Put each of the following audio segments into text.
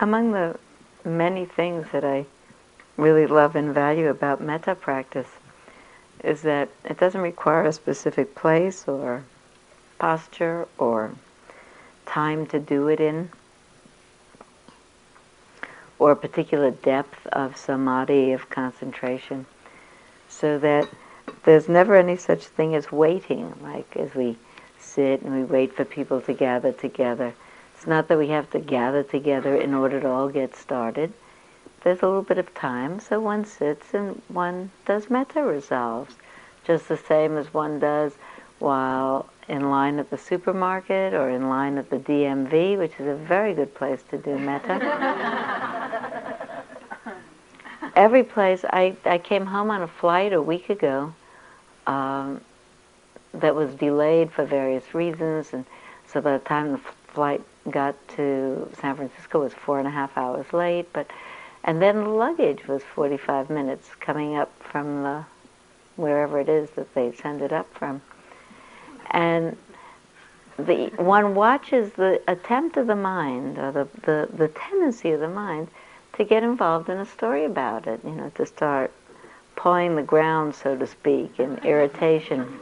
among the many things that I really love and value about metta practice is that it doesn't require a specific place or posture or time to do it in or a particular depth of samadhi, of concentration, so that there's never any such thing as waiting, like as we sit and we wait for people to gather together. It's not that we have to gather together in order to all get started. There's a little bit of time, so one sits and one does metta resolves, just the same as one does while in line at the supermarket or in line at the DMV, which is a very good place to do metta. Every place, I, I came home on a flight a week ago um, that was delayed for various reasons, and so by the time the flight got to San Francisco, was four and a half hours late, but and then the luggage was 45 minutes coming up from the wherever it is that they send it up from. And the one watches the attempt of the mind or the, the, the tendency of the mind to get involved in a story about it, you know, to start pawing the ground, so to speak, in irritation.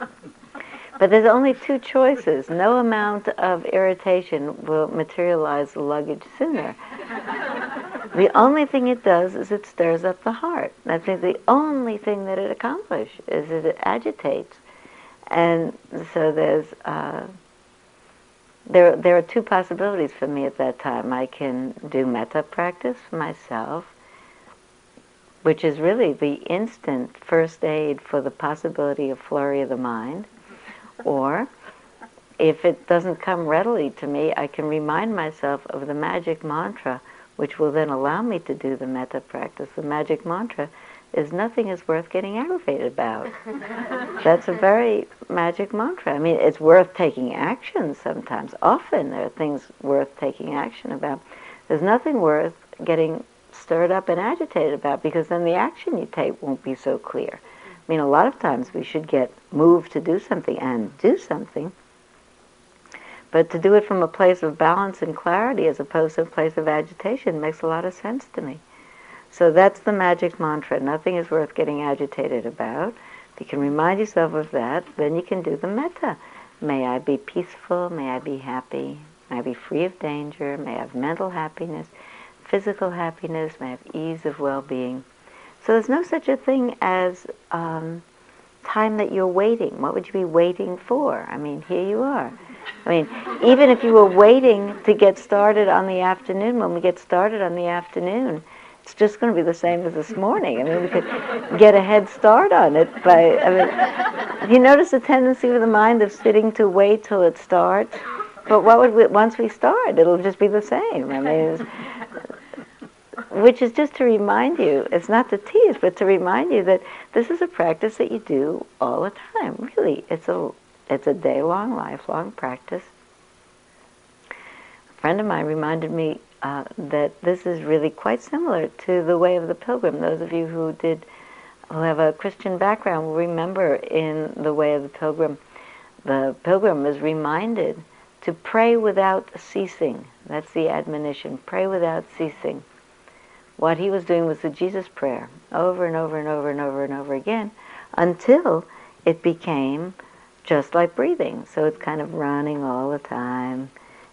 But there's only two choices. No amount of irritation will materialize the luggage sooner. the only thing it does is it stirs up the heart. I think the only thing that it accomplishes is it agitates. And so there's uh, there there are two possibilities for me at that time. I can do metta practice for myself, which is really the instant first aid for the possibility of flurry of the mind, or if it doesn't come readily to me, I can remind myself of the magic mantra, which will then allow me to do the metta practice. The magic mantra is nothing is worth getting aggravated about. That's a very magic mantra. I mean, it's worth taking action sometimes. Often there are things worth taking action about. There's nothing worth getting stirred up and agitated about because then the action you take won't be so clear. I mean, a lot of times we should get moved to do something and do something. But to do it from a place of balance and clarity as opposed to a place of agitation makes a lot of sense to me. So that's the magic mantra. Nothing is worth getting agitated about. If you can remind yourself of that, then you can do the metta. May I be peaceful, may I be happy, may I be free of danger, may I have mental happiness, physical happiness, may I have ease of well-being. So there's no such a thing as um, time that you're waiting. What would you be waiting for? I mean, here you are. I mean, even if you were waiting to get started on the afternoon, when we get started on the afternoon, it's just going to be the same as this morning. I mean, we could get a head start on it by, I mean, you notice the tendency of the mind of sitting to wait till it starts? But what would we, once we start, it'll just be the same. I mean, which is just to remind you, it's not to tease, but to remind you that this is a practice that you do all the time. Really, it's a, it's a day-long, lifelong practice. A friend of mine reminded me uh, that this is really quite similar to the way of the pilgrim. Those of you who did, who have a Christian background, will remember in the way of the pilgrim, the pilgrim is reminded to pray without ceasing. That's the admonition. Pray without ceasing. What he was doing was the Jesus prayer over and over and over and over and over again until it became just like breathing. So it's kind of running all the time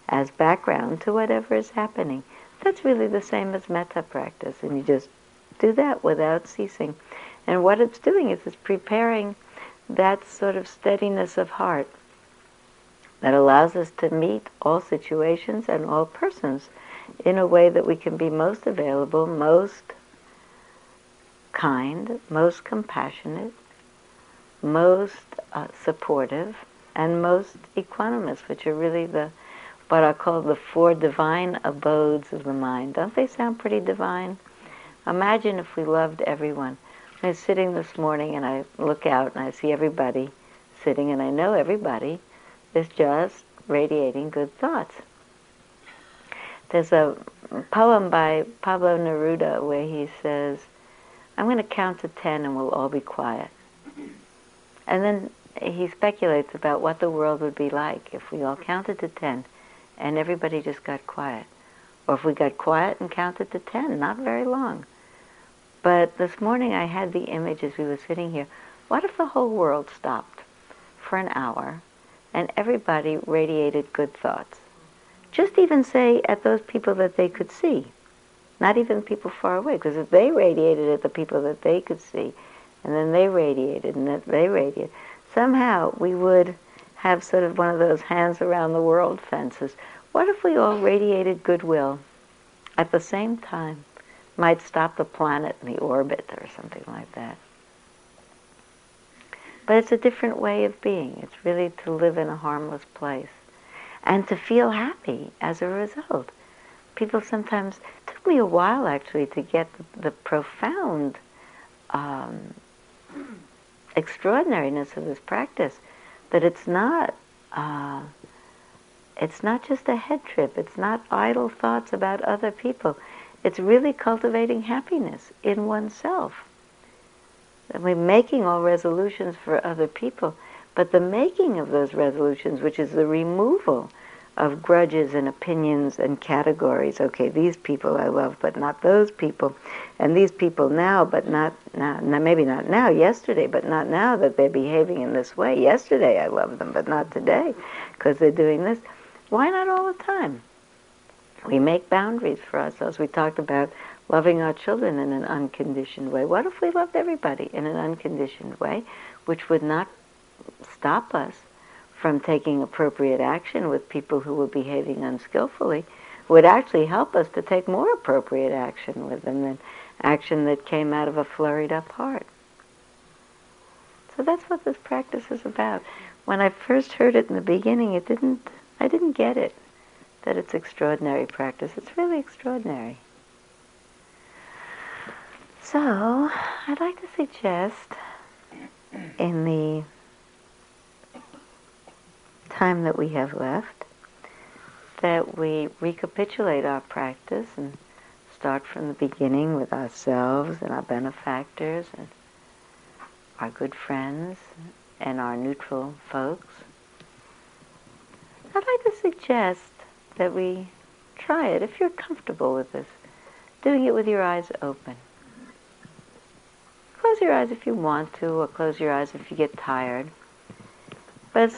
as background to whatever is happening. That's really the same as metta practice, and you just do that without ceasing. And what it's doing is it's preparing that sort of steadiness of heart that allows us to meet all situations and all persons in a way that we can be most available, most kind, most compassionate, most uh, supportive, and most equanimous, which are really the what are called the four divine abodes of the mind. Don't they sound pretty divine? Imagine if we loved everyone. I was sitting this morning and I look out and I see everybody sitting and I know everybody is just radiating good thoughts. There's a poem by Pablo Neruda where he says, I'm going to count to ten and we'll all be quiet. And then he speculates about what the world would be like if we all counted to ten and everybody just got quiet. Or if we got quiet and counted to ten, not very long. But this morning I had the image as we were sitting here. What if the whole world stopped for an hour and everybody radiated good thoughts? Just even say at those people that they could see, not even people far away, because if they radiated at the people that they could see, and then they radiated and then they radiated, somehow we would have sort of one of those hands around the world fences. What if we all radiated goodwill at the same time? Might stop the planet in the orbit or something like that. But it's a different way of being. It's really to live in a harmless place and to feel happy as a result. People sometimes, took me a while actually to get the, the profound um, extraordinariness of this practice, that it's not, uh, it's not just a head trip. It's not idle thoughts about other people. It's really cultivating happiness in oneself. We're making all resolutions for other people, but the making of those resolutions, which is the removal of grudges and opinions and categories. Okay, these people I love, but not those people, and these people now, but not now. Maybe not now. Yesterday, but not now that they're behaving in this way. Yesterday I love them, but not today, because they're doing this. Why not all the time? We make boundaries for ourselves. We talked about loving our children in an unconditioned way. What if we loved everybody in an unconditioned way, which would not stop us from taking appropriate action with people who were behaving unskillfully, would actually help us to take more appropriate action with them than action that came out of a flurried up heart. So that's what this practice is about. When I first heard it in the beginning, it didn't I didn't get it that it's extraordinary practice. It's really extraordinary. So, I'd like to suggest in the time that we have left that we recapitulate our practice and start from the beginning with ourselves and our benefactors and our good friends and our neutral folks. I'd like to suggest that we try it if you're comfortable with this, doing it with your eyes open. Close your eyes if you want to, or close your eyes if you get tired. But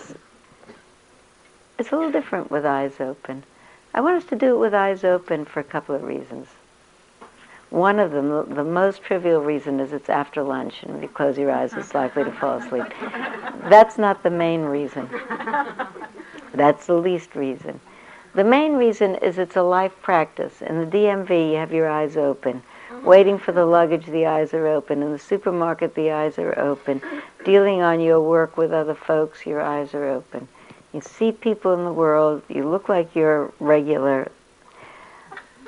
it's a little different with eyes open. I want us to do it with eyes open for a couple of reasons. One of them, the most trivial reason, is it's after lunch and if you close your eyes, it's likely to fall asleep. That's not the main reason. That's the least reason. The main reason is it's a life practice. In the DMV, you have your eyes open. Waiting for the luggage, the eyes are open. In the supermarket, the eyes are open. Dealing on your work with other folks, your eyes are open. You see people in the world, you look like you're regular.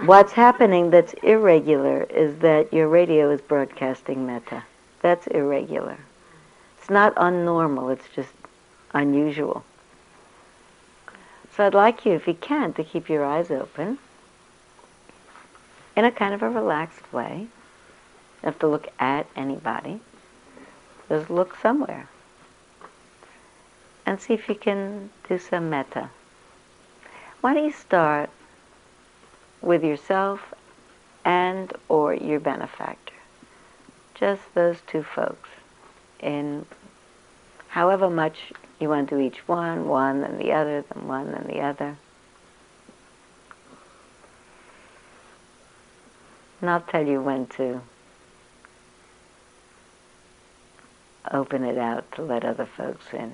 What's happening that's irregular is that your radio is broadcasting metta. That's irregular. It's not unnormal, it's just unusual. So I'd like you, if you can, to keep your eyes open in a kind of a relaxed way. You have to look at anybody. Just look somewhere. And see if you can do some metta. Why don't you start with yourself and or your benefactor? Just those two folks. In however much you want to do each one, one, then the other, then one, then the other. And I'll tell you when to open it out to let other folks in.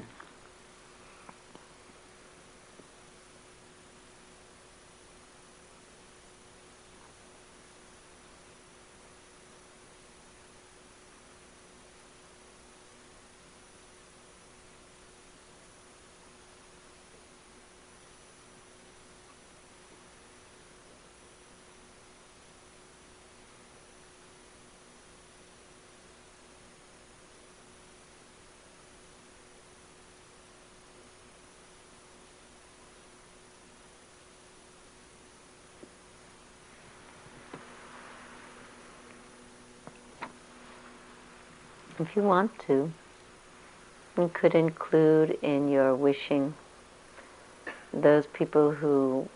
If you want to. You could include in your wishing those people who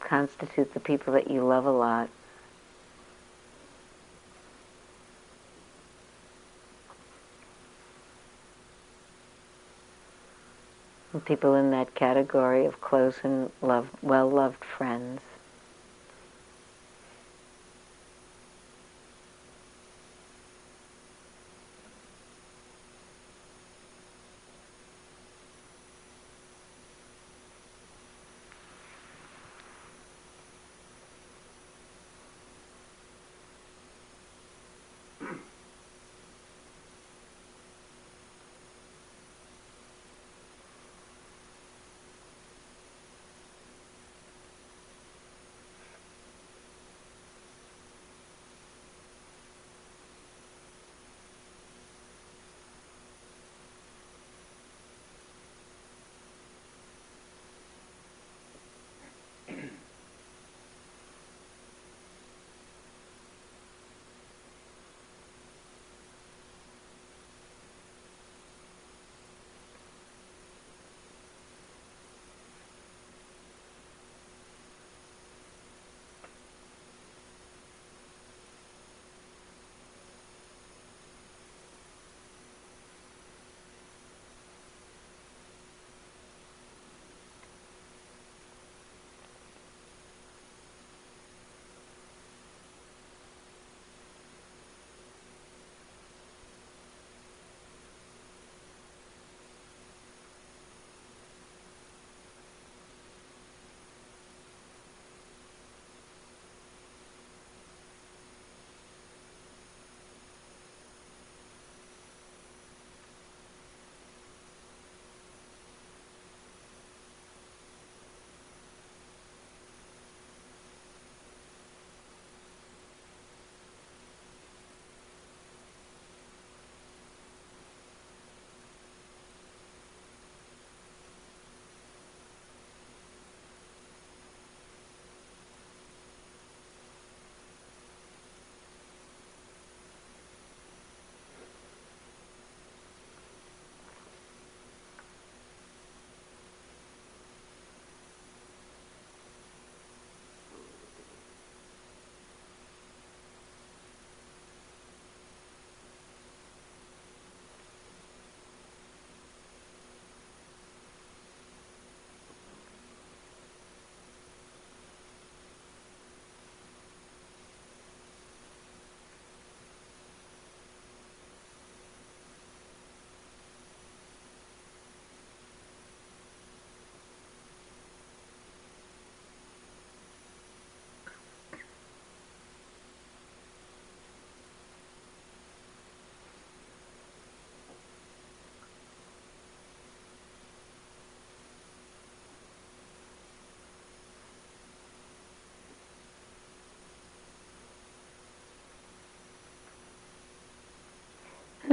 constitute the people that you love a lot. And people in that category of close and love, well-loved friends.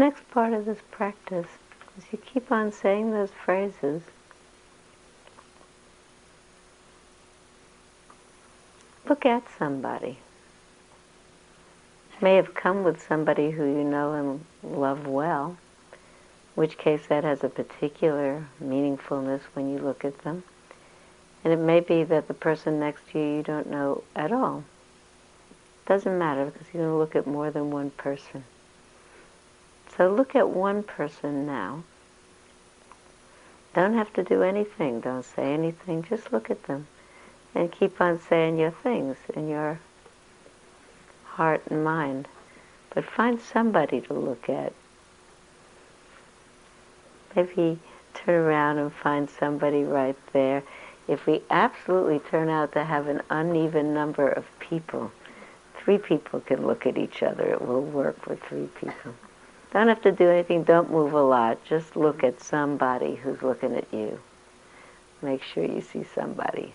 Next part of this practice is you keep on saying those phrases. Look at somebody. May have come with somebody who you know and love well, which case that has a particular meaningfulness when you look at them. And it may be that the person next to you you don't know at all. Doesn't matter because you're going to look at more than one person. So look at one person now. Don't have to do anything. Don't say anything. Just look at them. And keep on saying your things in your heart and mind. But find somebody to look at. Maybe turn around and find somebody right there. If we absolutely turn out to have an uneven number of people, three people can look at each other. It will work with three people. Don't have to do anything, don't move a lot. Just look at somebody who's looking at you. Make sure you see somebody.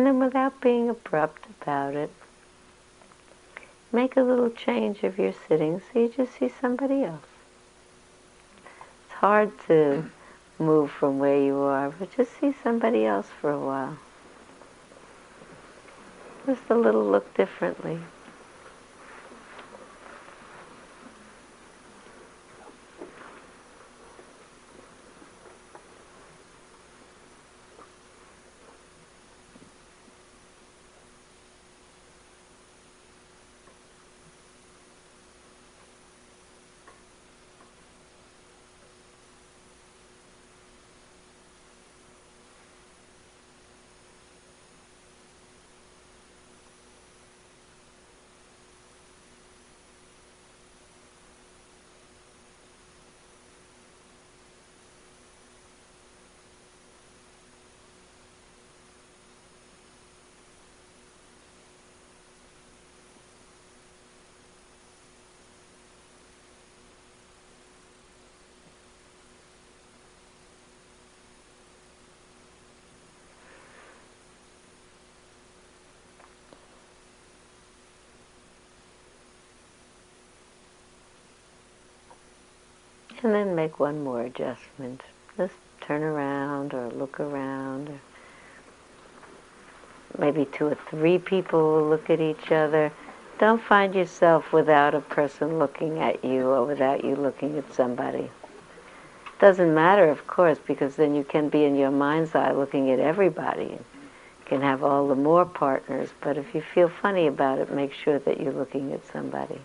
And then without being abrupt about it, make a little change of your sitting so you just see somebody else. It's hard to move from where you are, but just see somebody else for a while. Just a little look differently. And then make one more adjustment. Just turn around or look around. Maybe two or three people will look at each other. Don't find yourself without a person looking at you or without you looking at somebody. Doesn't matter, of course, because then you can be in your mind's eye looking at everybody. You can have all the more partners, but if you feel funny about it, make sure that you're looking at somebody.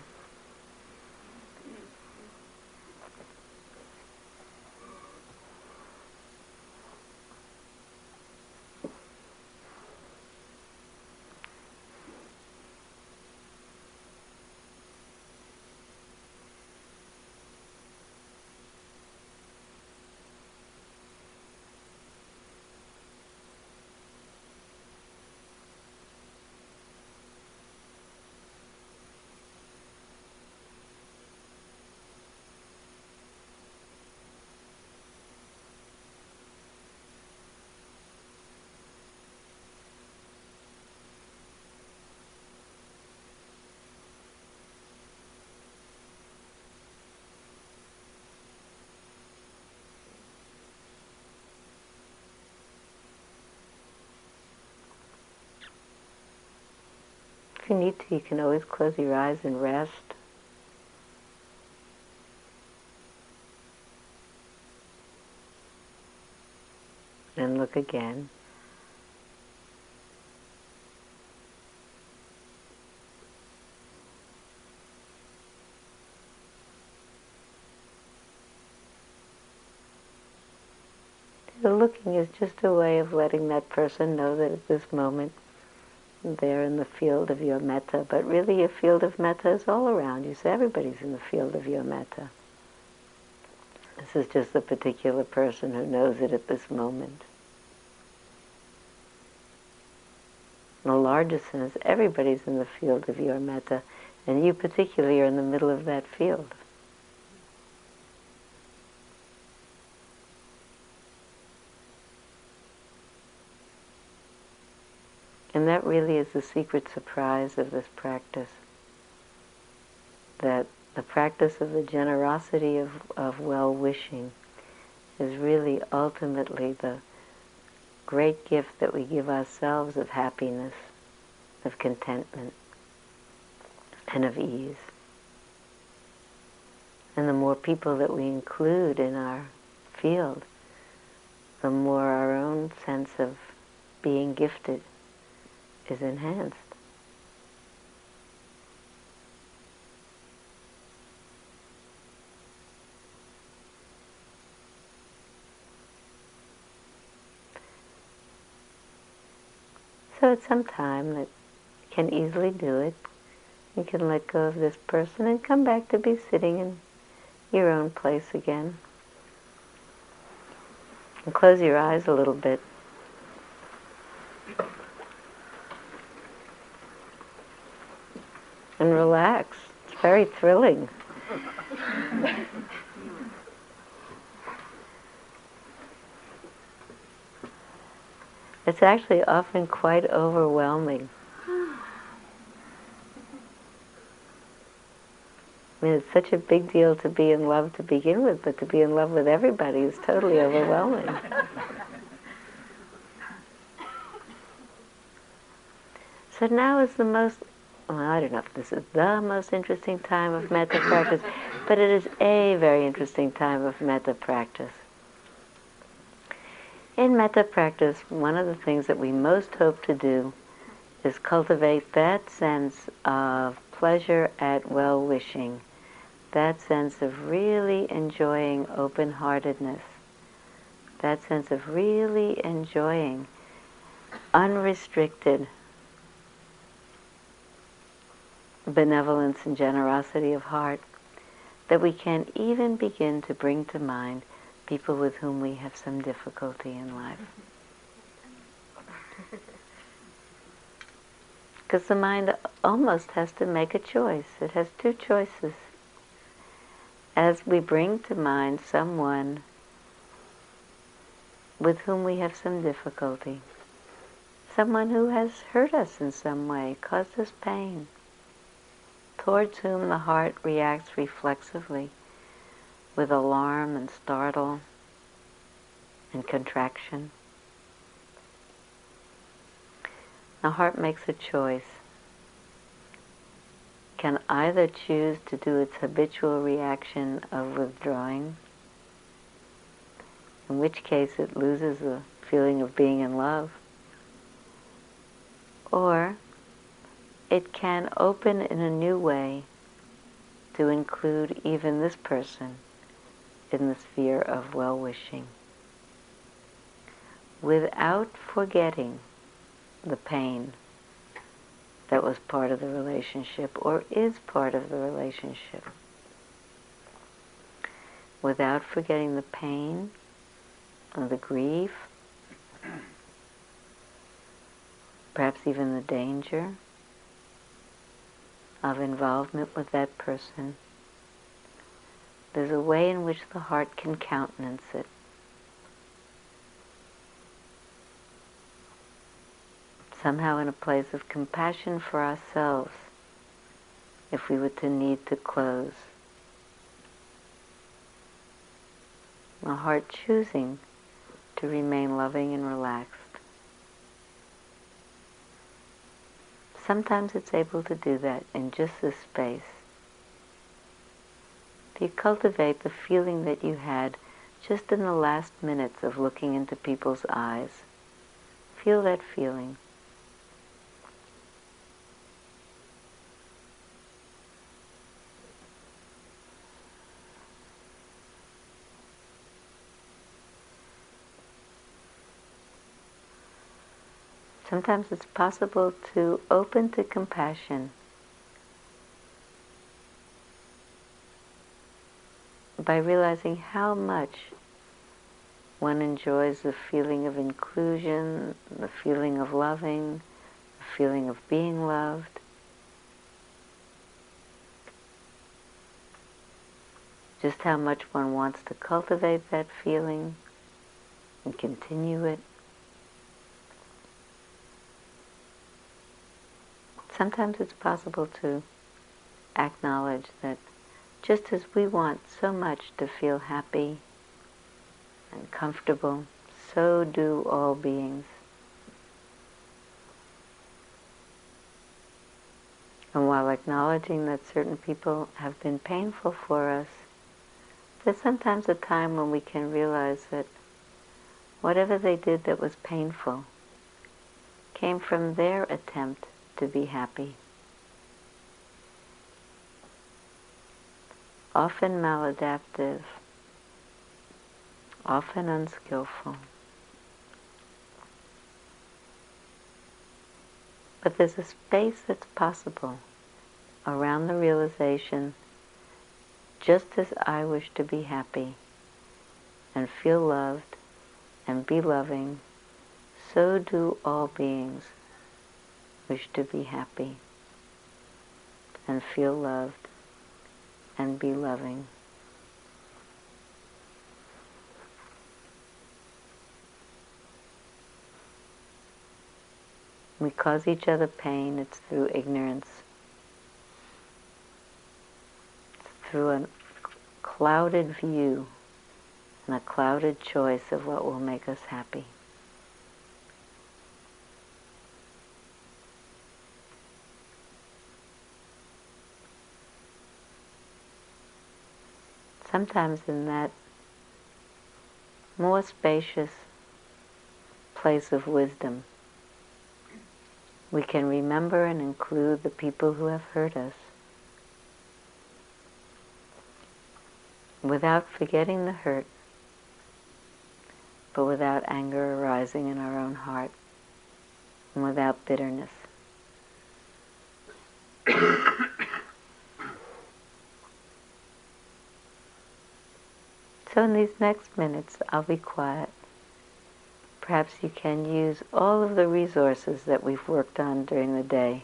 If you need to, you can always close your eyes and rest. And look again. The looking is just a way of letting that person know that at this moment there in the field of your metta, but really your field of metta is all around you, so everybody's in the field of your metta. This is just the particular person who knows it at this moment. In the larger sense, everybody's in the field of your metta, and you particularly are in the middle of that field. And that really is the secret surprise of this practice. That the practice of the generosity of, of well-wishing is really ultimately the great gift that we give ourselves of happiness, of contentment, and of ease. And the more people that we include in our field, the more our own sense of being gifted is enhanced. So at some time that can easily do it, you can let go of this person and come back to be sitting in your own place again. And close your eyes a little bit. And relax. It's very thrilling. It's actually often quite overwhelming. I mean, it's such a big deal to be in love to begin with, but to be in love with everybody is totally overwhelming. so now is the most, I don't know if this is the most interesting time of metta practice, but it is a very interesting time of metta practice. In metta practice, one of the things that we most hope to do is cultivate that sense of pleasure at well wishing, that sense of really enjoying open heartedness, that sense of really enjoying unrestricted benevolence and generosity of heart, that we can even begin to bring to mind people with whom we have some difficulty in life. Because the mind almost has to make a choice. It has two choices. As we bring to mind someone with whom we have some difficulty, someone who has hurt us in some way, caused us pain, towards whom the heart reacts reflexively with alarm and startle and contraction. The heart makes a choice. Can either choose to do its habitual reaction of withdrawing, in which case it loses the feeling of being in love, or it can open in a new way to include even this person in the sphere of well-wishing without forgetting the pain that was part of the relationship or is part of the relationship. Without forgetting the pain or the grief, perhaps even the danger of involvement with that person there's a way in which the heart can countenance it. Somehow in a place of compassion for ourselves, if we were to need to close. The heart choosing to remain loving and relaxed. Sometimes it's able to do that in just this space you cultivate the feeling that you had just in the last minutes of looking into people's eyes. Feel that feeling. Sometimes it's possible to open to compassion by realizing how much one enjoys the feeling of inclusion, the feeling of loving, the feeling of being loved. Just how much one wants to cultivate that feeling and continue it. Sometimes it's possible to acknowledge that just as we want so much to feel happy and comfortable, so do all beings. And while acknowledging that certain people have been painful for us, there's sometimes a time when we can realize that whatever they did that was painful came from their attempt to be happy. often maladaptive, often unskillful. But there's a space that's possible around the realization just as I wish to be happy and feel loved and be loving, so do all beings wish to be happy and feel loved and be loving. we cause each other pain, it's through ignorance. It's through a clouded view and a clouded choice of what will make us happy. Sometimes in that more spacious place of wisdom, we can remember and include the people who have hurt us without forgetting the hurt, but without anger arising in our own heart and without bitterness. so in these next minutes, I'll be quiet. Perhaps you can use all of the resources that we've worked on during the day.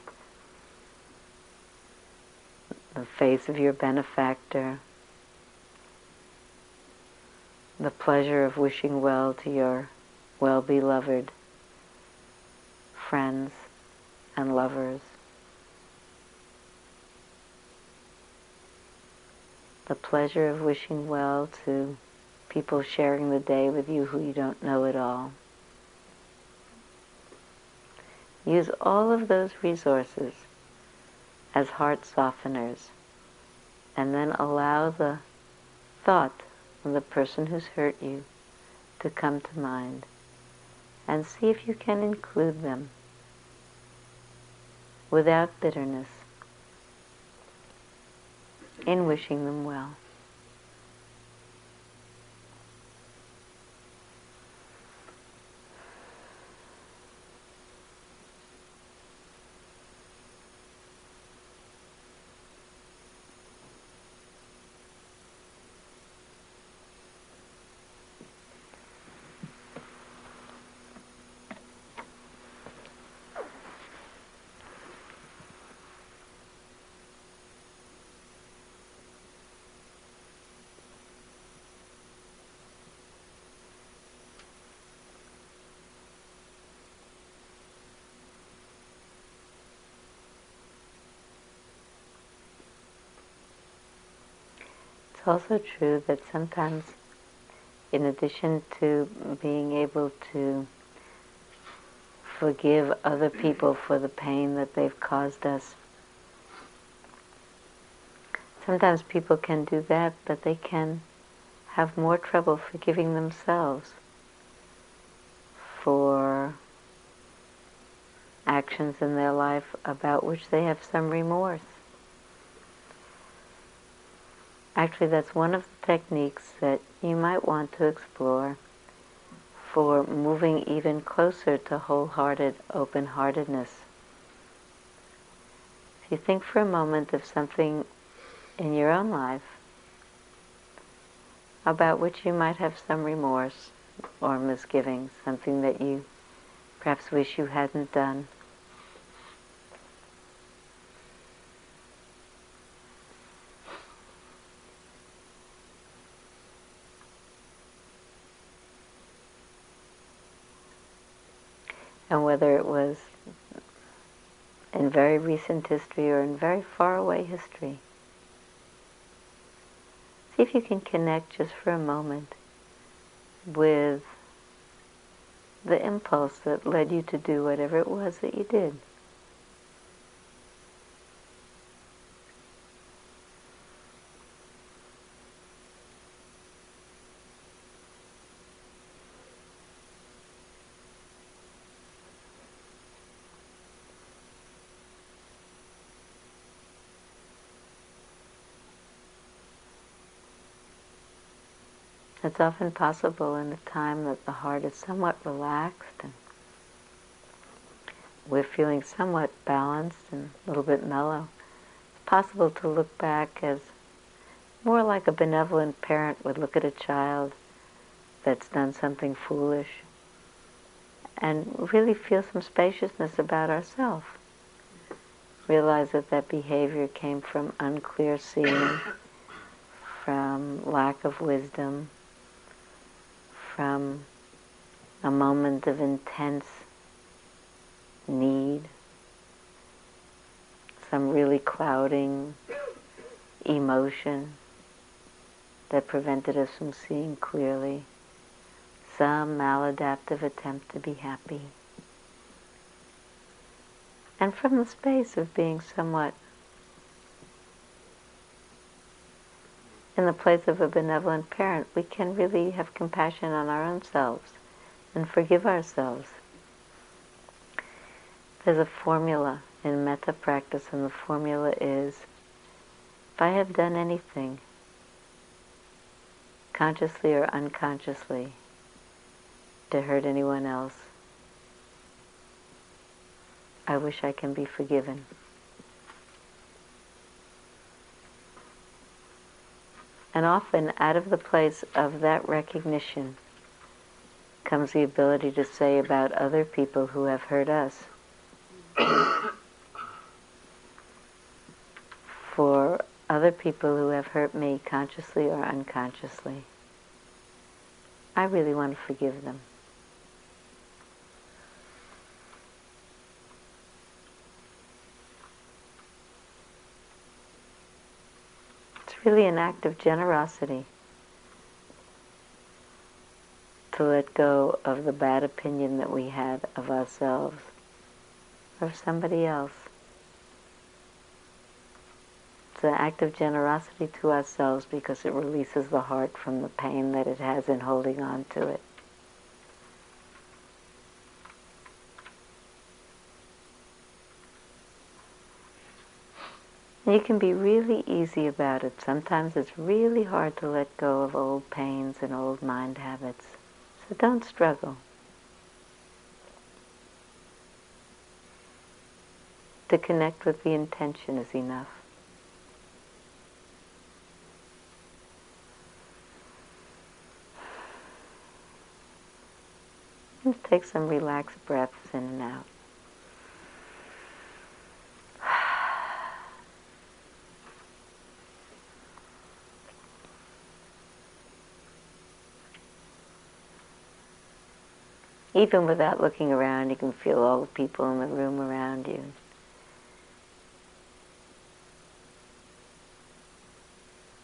The face of your benefactor, the pleasure of wishing well to your well-beloved friends and lovers. The pleasure of wishing well to people sharing the day with you who you don't know at all. Use all of those resources as heart softeners and then allow the thought of the person who's hurt you to come to mind and see if you can include them without bitterness in wishing them well. It's also true that sometimes, in addition to being able to forgive other people for the pain that they've caused us, sometimes people can do that, but they can have more trouble forgiving themselves for actions in their life about which they have some remorse. Actually, that's one of the techniques that you might want to explore for moving even closer to wholehearted open-heartedness. If you think for a moment of something in your own life about which you might have some remorse or misgivings, something that you perhaps wish you hadn't done. and whether it was in very recent history or in very far away history. See if you can connect just for a moment with the impulse that led you to do whatever it was that you did. It's often possible in a time that the heart is somewhat relaxed and we're feeling somewhat balanced and a little bit mellow. It's possible to look back as more like a benevolent parent would look at a child that's done something foolish and really feel some spaciousness about ourselves. Realize that that behavior came from unclear seeing, from lack of wisdom, from a moment of intense need, some really clouding emotion that prevented us from seeing clearly, some maladaptive attempt to be happy. And from the space of being somewhat in the place of a benevolent parent, we can really have compassion on our own selves and forgive ourselves. There's a formula in metta practice, and the formula is if I have done anything, consciously or unconsciously, to hurt anyone else, I wish I can be forgiven. And often, out of the place of that recognition, comes the ability to say about other people who have hurt us. For other people who have hurt me consciously or unconsciously, I really want to forgive them. Really an act of generosity to let go of the bad opinion that we had of ourselves or somebody else. It's an act of generosity to ourselves because it releases the heart from the pain that it has in holding on to it. You can be really easy about it. Sometimes it's really hard to let go of old pains and old mind habits. So don't struggle. To connect with the intention is enough. Just take some relaxed breaths in and out. Even without looking around, you can feel all the people in the room around you.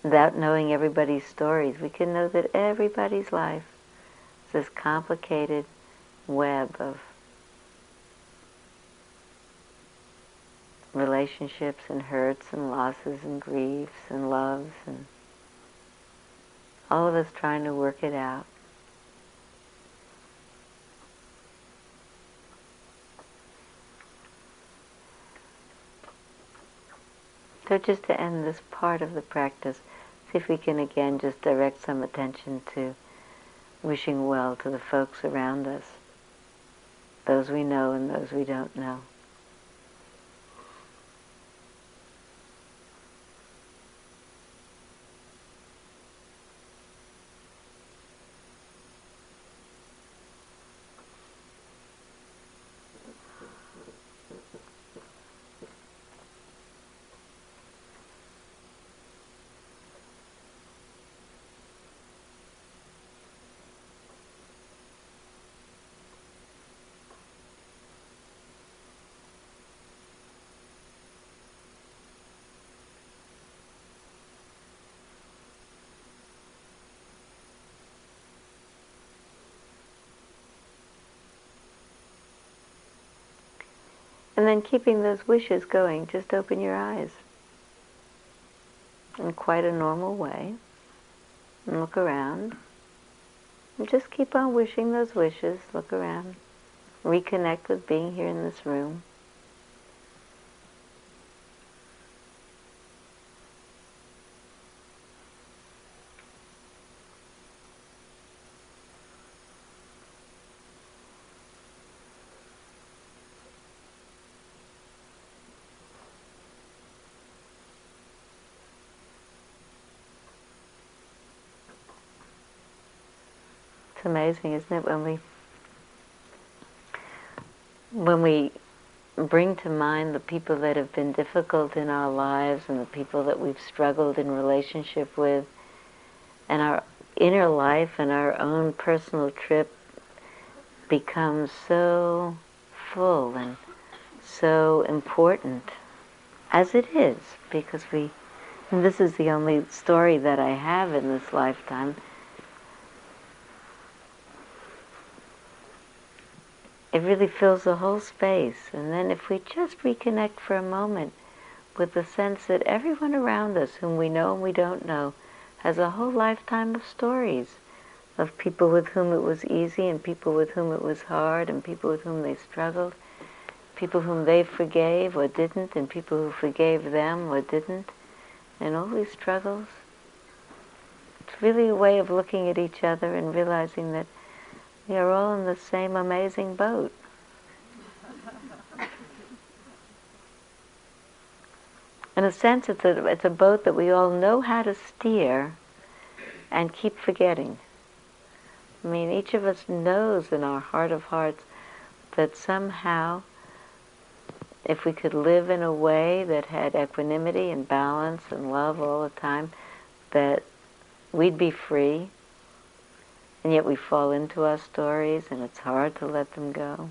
Without knowing everybody's stories, we can know that everybody's life is this complicated web of relationships and hurts and losses and griefs and loves and all of us trying to work it out. So just to end this part of the practice, see if we can again just direct some attention to wishing well to the folks around us, those we know and those we don't know. And then keeping those wishes going, just open your eyes in quite a normal way and look around. And just keep on wishing those wishes, look around, reconnect with being here in this room. Amazing, isn't it, when we when we bring to mind the people that have been difficult in our lives and the people that we've struggled in relationship with and our inner life and our own personal trip becomes so full and so important as it is because we and this is the only story that I have in this lifetime it really fills the whole space and then if we just reconnect for a moment with the sense that everyone around us whom we know and we don't know has a whole lifetime of stories of people with whom it was easy and people with whom it was hard and people with whom they struggled, people whom they forgave or didn't and people who forgave them or didn't, and all these struggles. It's really a way of looking at each other and realizing that are all in the same amazing boat. In a sense, it's a, it's a boat that we all know how to steer and keep forgetting. I mean, each of us knows in our heart of hearts that somehow, if we could live in a way that had equanimity and balance and love all the time, that we'd be free. And yet we fall into our stories and it's hard to let them go.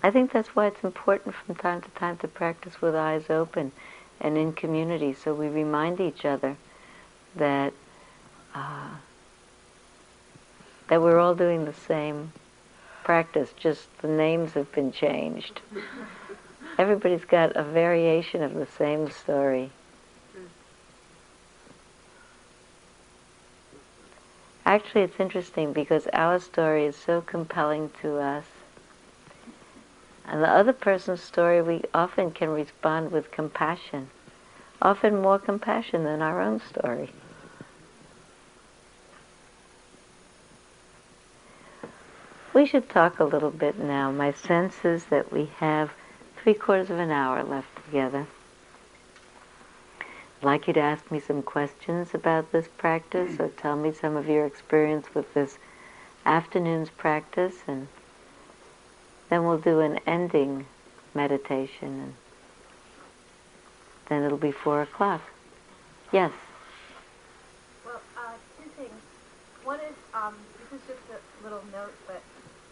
I think that's why it's important from time to time to practice with eyes open and in community so we remind each other that uh, that we're all doing the same practice, just the names have been changed. Everybody's got a variation of the same story. Actually, it's interesting because our story is so compelling to us and the other person's story, we often can respond with compassion, often more compassion than our own story. We should talk a little bit now. My sense is that we have three quarters of an hour left together. Like you to ask me some questions about this practice or tell me some of your experience with this afternoon's practice and then we'll do an ending meditation, and then it'll be four o'clock. Yes. Well, uh, two things. One is um, this is just a little note, but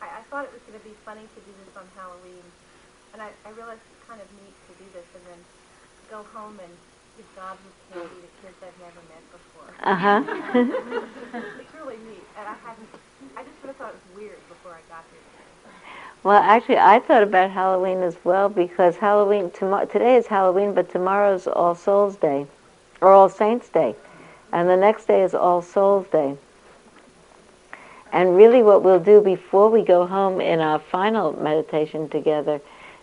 I, I thought it was going to be funny to do this on Halloween, and I, I realized it's kind of neat to do this and then go home and give gobs of candy to kids I've never met before. Uh huh. it's really neat, and I hadn't. I just sort of thought it was weird before I got here. Well, actually, I thought about Halloween as well because Halloween tomorrow today is Halloween, but tomorrow's All Souls Day, or All Saints Day, and the next day is All Souls Day. And really, what we'll do before we go home in our final meditation together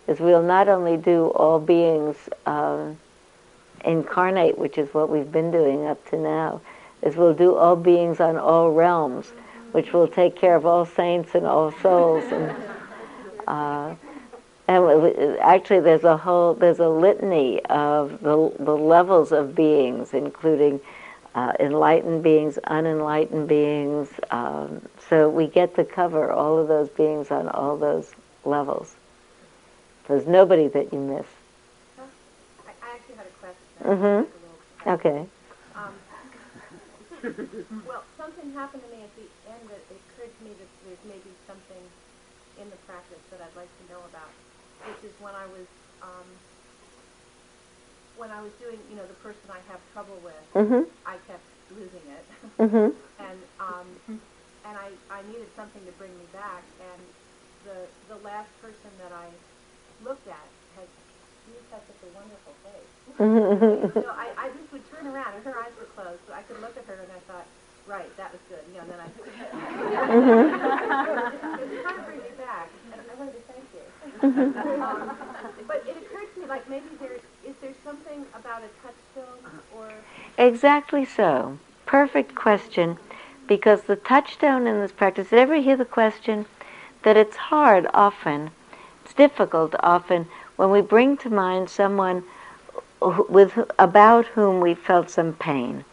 is we'll not only do all beings um, incarnate, which is what we've been doing up to now, is we'll do all beings on all realms, which will take care of all saints and all souls and uh, and actually, there's a whole there's a litany of the the levels of beings, including uh, enlightened beings, unenlightened beings. Um, so we get to cover all of those beings on all those levels. There's nobody that you miss. I, I actually had a question. Mm-hmm. Okay. Um, well, something happened to me at the end that it occurred to me that there's maybe something in the practice that I'd like to know about, which is when I was um, when I was doing, you know, the person I have trouble with, mm-hmm. I kept losing it, mm-hmm. and um, and I, I needed something to bring me back, and the the last person that I looked at had she had such a wonderful face. Mm-hmm. so I, I just would turn around, and her eyes were closed, so I could look at her, and I thought, right, that was good. You know, and then I. mm-hmm. it kind of brings me back, and I wanted to thank you. um, but it occurred to me, like maybe there is there something about a touchstone or. Exactly so. Perfect question, because the touchstone in this practice. Did you ever hear the question that it's hard often, it's difficult often when we bring to mind someone with about whom we felt some pain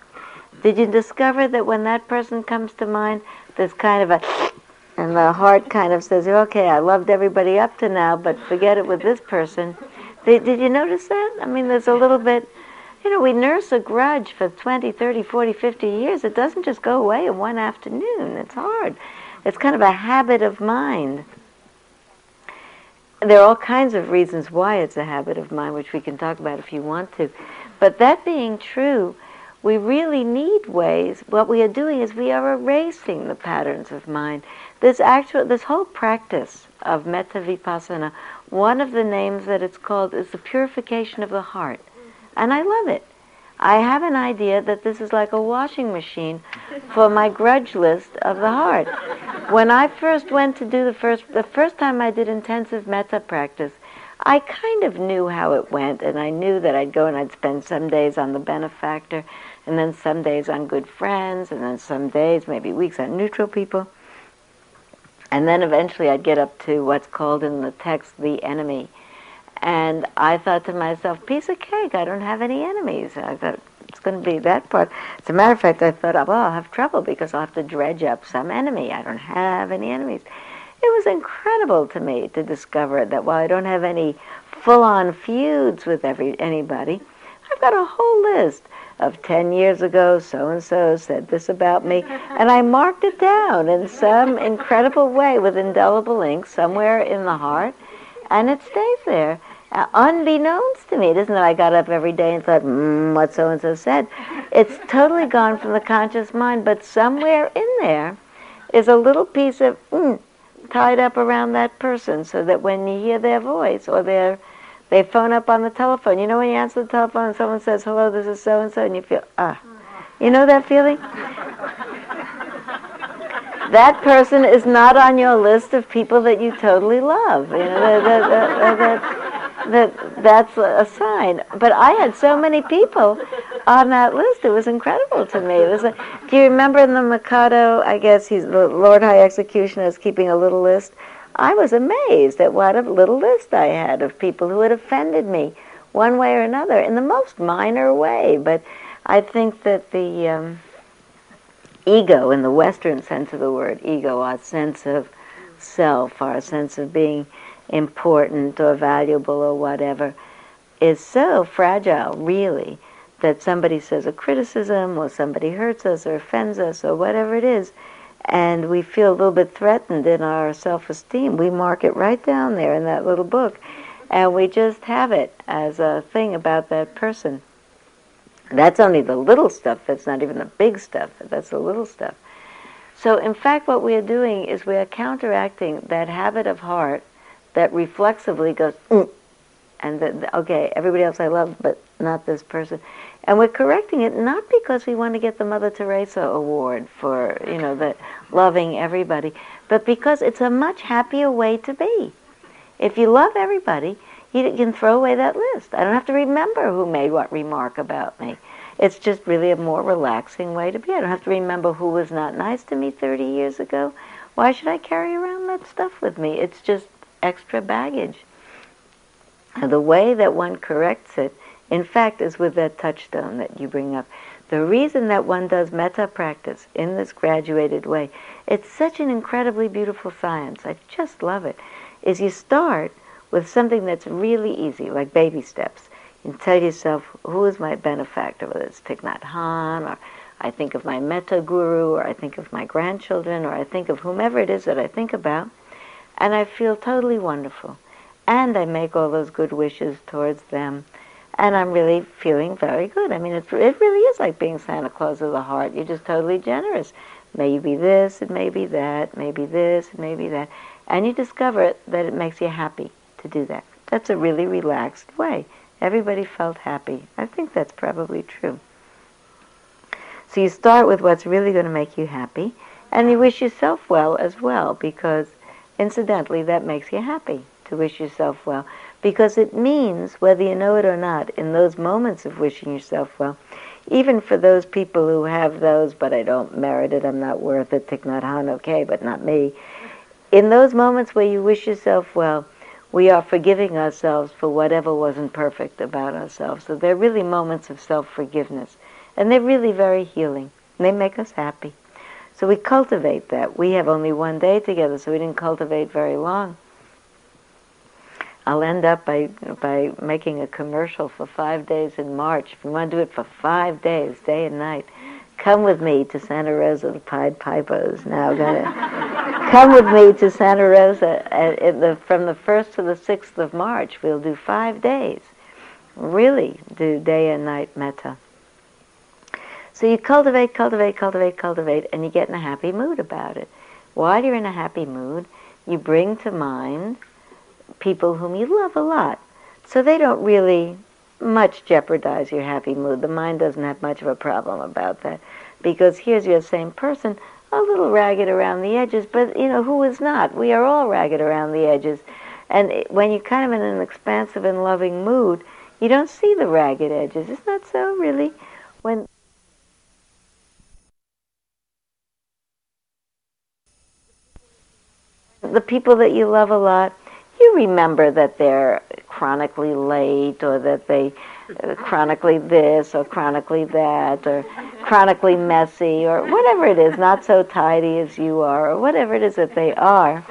did you discover that when that person comes to mind, there's kind of a, and the heart kind of says, okay, I loved everybody up to now, but forget it with this person. Did, did you notice that? I mean, there's a little bit, you know, we nurse a grudge for 20, 30, 40, 50 years. It doesn't just go away in one afternoon. It's hard. It's kind of a habit of mind. There are all kinds of reasons why it's a habit of mine, which we can talk about if you want to. But that being true, we really need ways. What we are doing is we are erasing the patterns of mind. This actual, this whole practice of metta vipassana, one of the names that it's called is the purification of the heart, and I love it. I have an idea that this is like a washing machine for my grudge list of the heart. When I first went to do the first, the first time I did intensive metta practice, I kind of knew how it went, and I knew that I'd go and I'd spend some days on the benefactor, and then some days on good friends, and then some days, maybe weeks, on neutral people. And then eventually I'd get up to what's called in the text the enemy. And I thought to myself, piece of cake, I don't have any enemies. I thought, it's going to be that part. As a matter of fact, I thought, well, I'll have trouble because I'll have to dredge up some enemy. I don't have any enemies. It was incredible to me to discover that while I don't have any full-on feuds with every anybody, I've got a whole list of 10 years ago, so-and-so said this about me, and I marked it down in some incredible way with indelible ink somewhere in the heart, and it stays there. Unbeknownst to me, it isn't that I got up every day and thought, mm, what so-and-so said. It's totally gone from the conscious mind, but somewhere in there is a little piece of mm, tied up around that person so that when you hear their voice or their they phone up on the telephone. You know when you answer the telephone and someone says, hello, this is so-and-so, and you feel, ah. You know that feeling? that person is not on your list of people that you totally love. You know, that, that, that, that, that's a sign. But I had so many people on that list. It was incredible to me. It was a, do you remember in the Mikado, I guess he's the Lord High Executioner is keeping a little list I was amazed at what a little list I had of people who had offended me one way or another in the most minor way. But I think that the um, ego, in the Western sense of the word, ego, our sense of self, our sense of being important or valuable or whatever, is so fragile, really, that somebody says a criticism or somebody hurts us or offends us or whatever it is, and we feel a little bit threatened in our self-esteem, we mark it right down there in that little book, and we just have it as a thing about that person. That's only the little stuff. That's not even the big stuff. That's the little stuff. So, in fact, what we are doing is we are counteracting that habit of heart that reflexively goes, mm, and that, okay, everybody else I love, but not this person. And we're correcting it not because we want to get the Mother Teresa award for, you know, the loving everybody, but because it's a much happier way to be. If you love everybody, you can throw away that list. I don't have to remember who made what remark about me. It's just really a more relaxing way to be. I don't have to remember who was not nice to me 30 years ago. Why should I carry around that stuff with me? It's just extra baggage. And the way that one corrects it in fact, is with that touchstone that you bring up. The reason that one does metta practice in this graduated way, it's such an incredibly beautiful science. I just love it. Is you start with something that's really easy, like baby steps. You tell yourself, who is my benefactor, whether it's Thich Nhat Hanh, or I think of my metta guru, or I think of my grandchildren, or I think of whomever it is that I think about, and I feel totally wonderful. And I make all those good wishes towards them and I'm really feeling very good. I mean, it, it really is like being Santa Claus of the heart. You're just totally generous. Maybe this, it may be that, maybe this, it may be that. And you discover that it makes you happy to do that. That's a really relaxed way. Everybody felt happy. I think that's probably true. So you start with what's really going to make you happy, and you wish yourself well as well, because incidentally, that makes you happy to wish yourself well because it means, whether you know it or not, in those moments of wishing yourself well, even for those people who have those, but I don't merit it, I'm not worth it, Thich Nhat Hanh, okay, but not me. In those moments where you wish yourself well, we are forgiving ourselves for whatever wasn't perfect about ourselves. So they're really moments of self-forgiveness. And they're really very healing. They make us happy. So we cultivate that. We have only one day together, so we didn't cultivate very long. I'll end up by by making a commercial for five days in March. If you want to do it for five days, day and night, come with me to Santa Rosa. The Pied Piper is now going to come with me to Santa Rosa the, from the 1st to the 6th of March. We'll do five days. Really do day and night metta. So you cultivate, cultivate, cultivate, cultivate, and you get in a happy mood about it. While you're in a happy mood, you bring to mind people whom you love a lot. So they don't really much jeopardize your happy mood. The mind doesn't have much of a problem about that. Because here's your same person, a little ragged around the edges, but you know, who is not? We are all ragged around the edges. And when you're kind of in an expansive and loving mood, you don't see the ragged edges. Isn't that so, really? When the people that you love a lot, remember that they're chronically late or that they uh, chronically this or chronically that or chronically messy or whatever it is, not so tidy as you are or whatever it is that they are.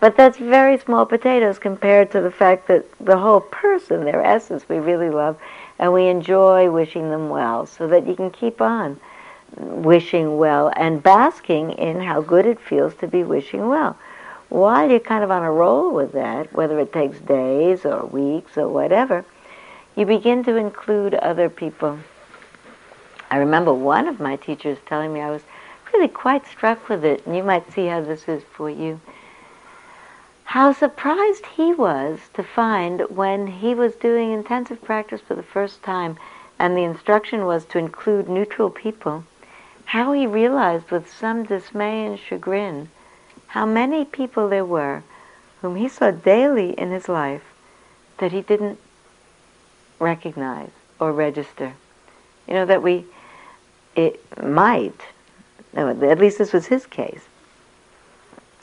But that's very small potatoes compared to the fact that the whole person, their essence, we really love and we enjoy wishing them well so that you can keep on wishing well and basking in how good it feels to be wishing well while you're kind of on a roll with that, whether it takes days or weeks or whatever, you begin to include other people. I remember one of my teachers telling me I was really quite struck with it, and you might see how this is for you. How surprised he was to find when he was doing intensive practice for the first time, and the instruction was to include neutral people, how he realized with some dismay and chagrin how many people there were whom he saw daily in his life that he didn't recognize or register. You know, that we, it might, at least this was his case.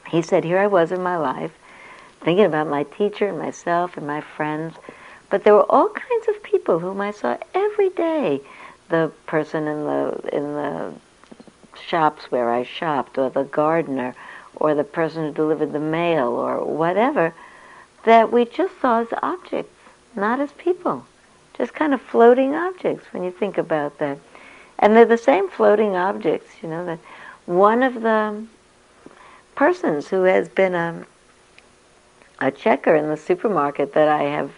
He said, Here I was in my life, thinking about my teacher and myself and my friends, but there were all kinds of people whom I saw every day. The person in the in the shops where I shopped, or the gardener, or the person who delivered the mail or whatever, that we just saw as objects, not as people. Just kind of floating objects when you think about that. And they're the same floating objects, you know, that one of the persons who has been a, a checker in the supermarket that I have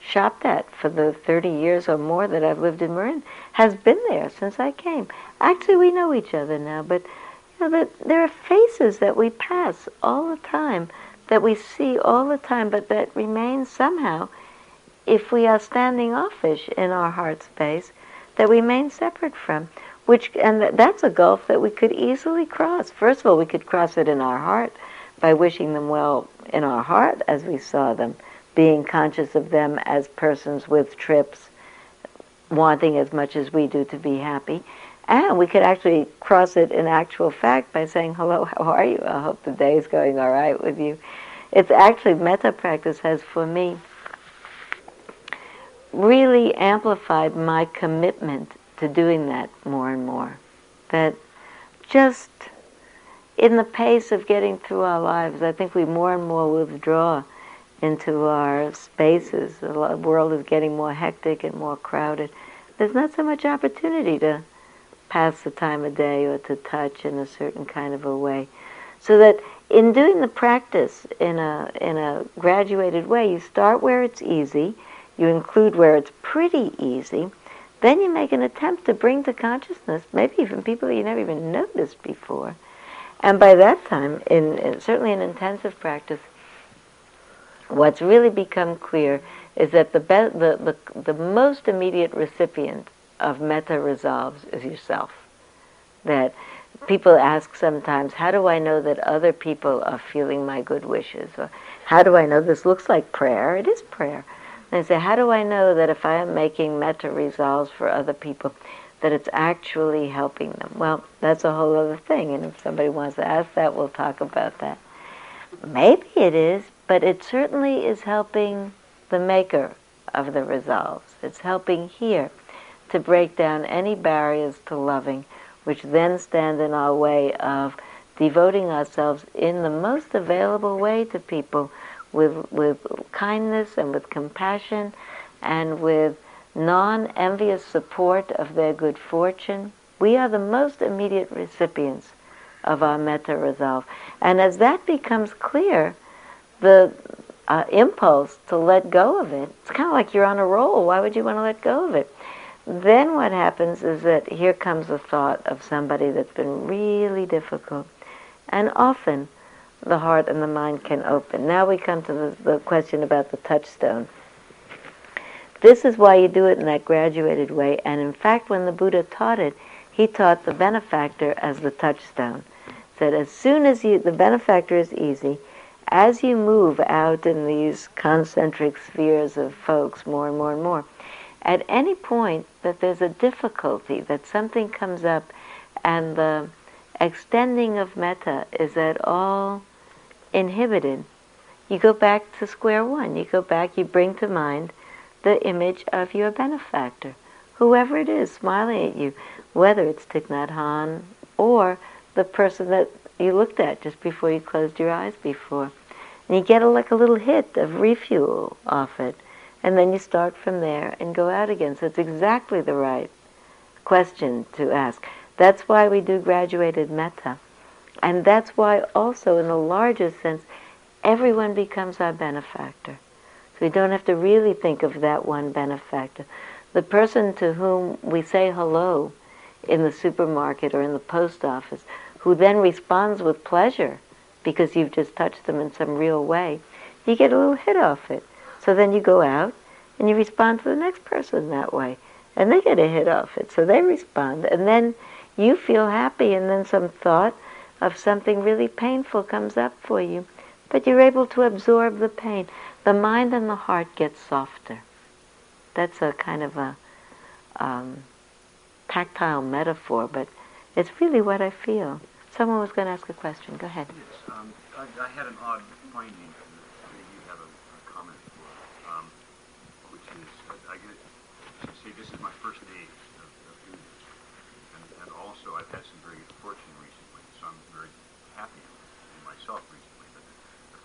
shopped at for the 30 years or more that I've lived in Marin has been there since I came. Actually, we know each other now, but that there are faces that we pass all the time, that we see all the time, but that remain somehow, if we are standing offish in our heart space, that we remain separate from. Which and that's a gulf that we could easily cross. First of all, we could cross it in our heart by wishing them well in our heart as we saw them, being conscious of them as persons with trips, wanting as much as we do to be happy. And we could actually cross it in actual fact by saying, hello, how are you? I hope the day is going all right with you. It's actually, metta practice has, for me, really amplified my commitment to doing that more and more. That just in the pace of getting through our lives, I think we more and more withdraw into our spaces. The world is getting more hectic and more crowded. There's not so much opportunity to pass the time of day or to touch in a certain kind of a way. So that in doing the practice in a, in a graduated way, you start where it's easy, you include where it's pretty easy, then you make an attempt to bring to consciousness maybe even people you never even noticed before. And by that time, in, in certainly in intensive practice, what's really become clear is that the, be- the, the, the most immediate recipient of metta resolves is yourself. That people ask sometimes, how do I know that other people are feeling my good wishes? Or how do I know this looks like prayer? It is prayer. And they say, how do I know that if I am making metta resolves for other people, that it's actually helping them? Well, that's a whole other thing. And if somebody wants to ask that, we'll talk about that. Maybe it is, but it certainly is helping the maker of the resolves. It's helping here to break down any barriers to loving, which then stand in our way of devoting ourselves in the most available way to people with, with kindness and with compassion and with non-envious support of their good fortune. We are the most immediate recipients of our metta resolve. And as that becomes clear, the uh, impulse to let go of it, it's kind of like you're on a roll. Why would you want to let go of it? Then what happens is that here comes a thought of somebody that's been really difficult. And often the heart and the mind can open. Now we come to the, the question about the touchstone. This is why you do it in that graduated way. And in fact, when the Buddha taught it, he taught the benefactor as the touchstone. Said as soon as you, the benefactor is easy, as you move out in these concentric spheres of folks more and more and more, at any point that there's a difficulty, that something comes up, and the extending of metta is at all inhibited, you go back to square one. You go back, you bring to mind the image of your benefactor, whoever it is smiling at you, whether it's Thich Nhat Hanh or the person that you looked at just before you closed your eyes before. And you get a, like a little hit of refuel off it. And then you start from there and go out again. So it's exactly the right question to ask. That's why we do graduated metta. And that's why also in the largest sense, everyone becomes our benefactor. So we don't have to really think of that one benefactor. The person to whom we say hello in the supermarket or in the post office, who then responds with pleasure because you've just touched them in some real way, you get a little hit off it. So then you go out and you respond to the next person that way. And they get a hit off it. So they respond. And then you feel happy and then some thought of something really painful comes up for you. But you're able to absorb the pain. The mind and the heart get softer. That's a kind of a um, tactile metaphor, but it's really what I feel. Someone was going to ask a question. Go ahead. Yes, um, I, I had an odd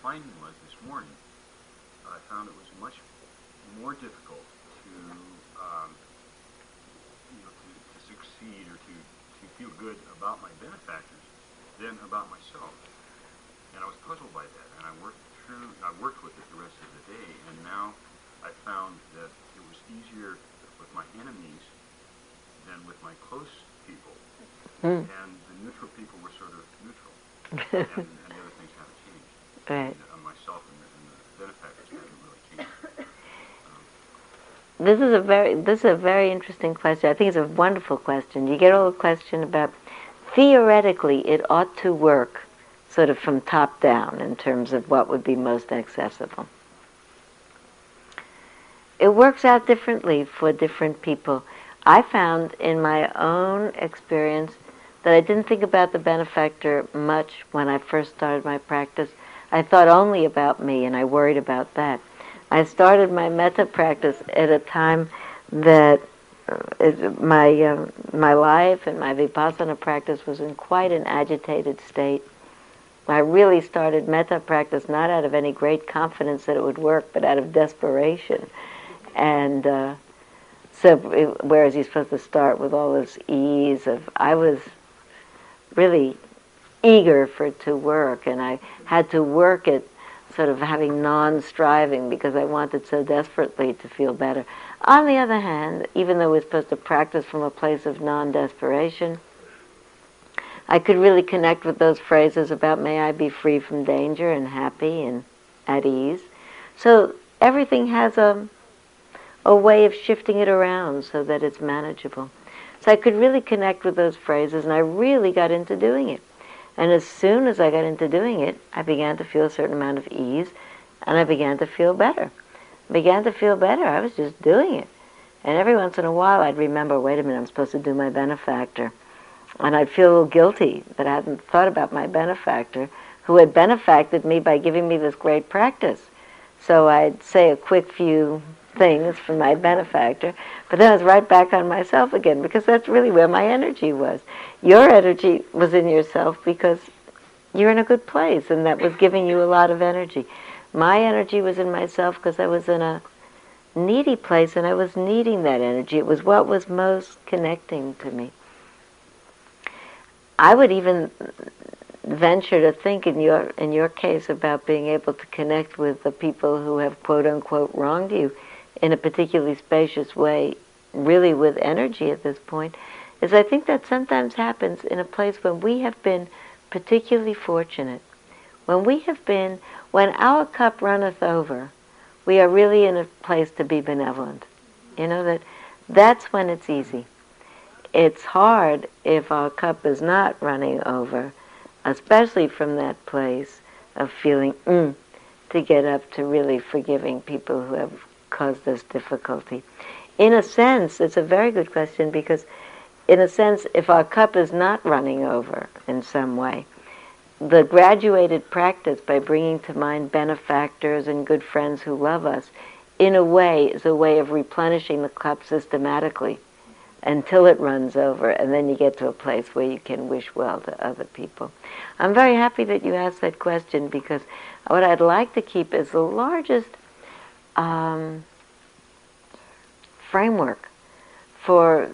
finding was this morning, I found it was much more difficult to, um, you know, to, to succeed or to, to feel good about my benefactors than about myself. And I was puzzled by that, and I worked through, I worked with it the rest of the day, and now I found that it was easier with my enemies than with my close people. Mm. And the neutral people were sort of neutral. and, and the other things changed. Right. Myself and the, and the benefactors haven't really changed. This is a very this is a very interesting question. I think it's a wonderful question. You get all the question about theoretically it ought to work sort of from top down in terms of what would be most accessible. It works out differently for different people. I found in my own experience that I didn't think about the benefactor much when I first started my practice I thought only about me and I worried about that. I started my metta practice at a time that uh, my uh, my life and my vipassana practice was in quite an agitated state. I really started metta practice not out of any great confidence that it would work, but out of desperation. And uh, so, whereas you're supposed to start with all this ease of, I was really eager for it to work, and I had to work it sort of having non-striving because I wanted so desperately to feel better. On the other hand, even though we're supposed to practice from a place of non-desperation, I could really connect with those phrases about may I be free from danger and happy and at ease. So everything has a, a way of shifting it around so that it's manageable. So I could really connect with those phrases and I really got into doing it. And as soon as I got into doing it, I began to feel a certain amount of ease and I began to feel better. I began to feel better. I was just doing it. And every once in a while I'd remember, wait a minute, I'm supposed to do my benefactor. And I'd feel a little guilty that I hadn't thought about my benefactor who had benefacted me by giving me this great practice. So I'd say a quick few things from my benefactor, but then I was right back on myself again because that's really where my energy was. Your energy was in yourself because you're in a good place and that was giving you a lot of energy. My energy was in myself because I was in a needy place and I was needing that energy. It was what was most connecting to me. I would even venture to think in your in your case about being able to connect with the people who have quote unquote wronged you in a particularly spacious way, really with energy at this point, is I think that sometimes happens in a place when we have been particularly fortunate. When we have been when our cup runneth over, we are really in a place to be benevolent. You know that that's when it's easy. It's hard if our cup is not running over especially from that place of feeling mm, to get up to really forgiving people who have caused us difficulty. In a sense, it's a very good question because, in a sense, if our cup is not running over in some way, the graduated practice by bringing to mind benefactors and good friends who love us, in a way, is a way of replenishing the cup systematically until it runs over, and then you get to a place where you can wish well to other people. I'm very happy that you asked that question because what I'd like to keep is the largest um, framework for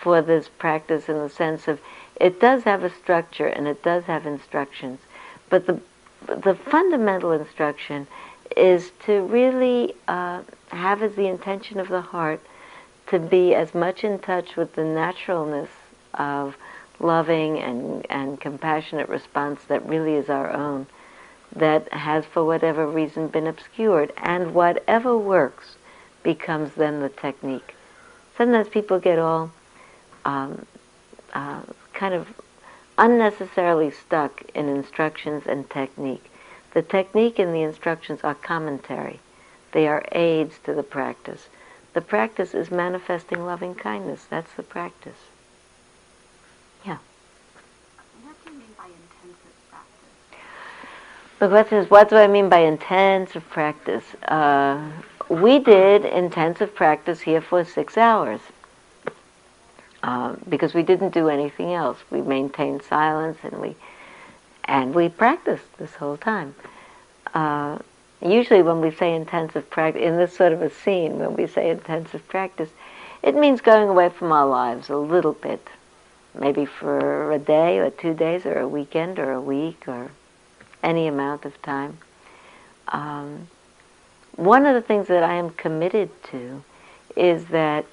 for this practice in the sense of it does have a structure and it does have instructions, but the the fundamental instruction is to really uh, have as the intention of the heart to be as much in touch with the naturalness of loving and, and compassionate response that really is our own, that has for whatever reason been obscured. And whatever works becomes then the technique. Sometimes people get all um, uh, kind of unnecessarily stuck in instructions and technique. The technique and the instructions are commentary. They are aids to the practice. The practice is manifesting loving kindness. That's the practice. Yeah. What do you mean by intensive practice? The question is, what do I mean by intensive practice? Uh, we did intensive practice here for six hours uh, because we didn't do anything else. We maintained silence and we and we practiced this whole time. Uh, usually when we say intensive practice, in this sort of a scene, when we say intensive practice, it means going away from our lives a little bit, maybe for a day or two days or a weekend or a week or any amount of time. Um, one of the things that I am committed to is that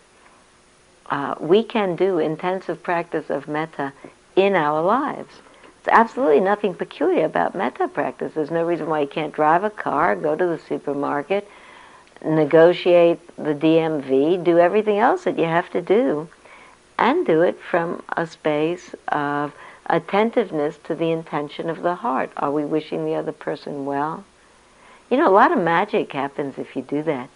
uh, we can do intensive practice of metta in our lives. There's absolutely nothing peculiar about metta practice. There's no reason why you can't drive a car, go to the supermarket, negotiate the DMV, do everything else that you have to do, and do it from a space of attentiveness to the intention of the heart. Are we wishing the other person well? You know, a lot of magic happens if you do that.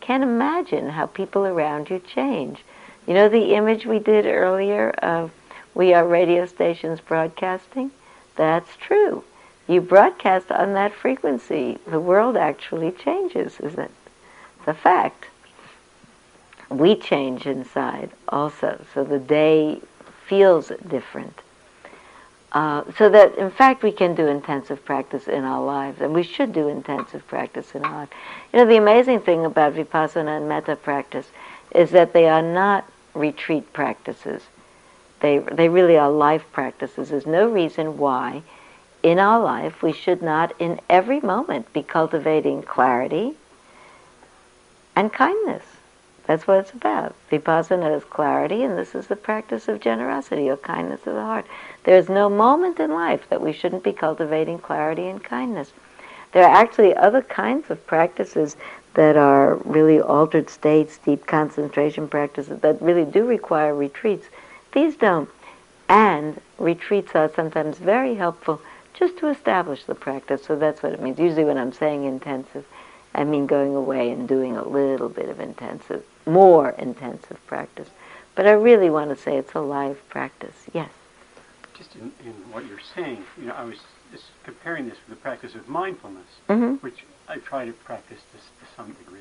Can't imagine how people around you change. You know the image we did earlier of we are radio stations broadcasting? That's true. You broadcast on that frequency. The world actually changes, isn't it? It's a fact. We change inside also, so the day feels different. Uh, so that, in fact, we can do intensive practice in our lives, and we should do intensive practice in our life. You know, the amazing thing about vipassana and metta practice is that they are not retreat practices. They, they really are life practices. There's no reason why in our life we should not, in every moment, be cultivating clarity and kindness. That's what it's about. Vipassana is clarity, and this is the practice of generosity or kindness of the heart. There is no moment in life that we shouldn't be cultivating clarity and kindness. There are actually other kinds of practices that are really altered states, deep concentration practices that really do require retreats. These don't. And retreats are sometimes very helpful just to establish the practice. So that's what it means. Usually when I'm saying intensive, I mean going away and doing a little bit of intensive, more intensive practice. But I really want to say it's a live practice. Yes. Just in, in what you're saying, you know, I was just comparing this with the practice of mindfulness, Mm-hmm. which I try to practice this to some degree.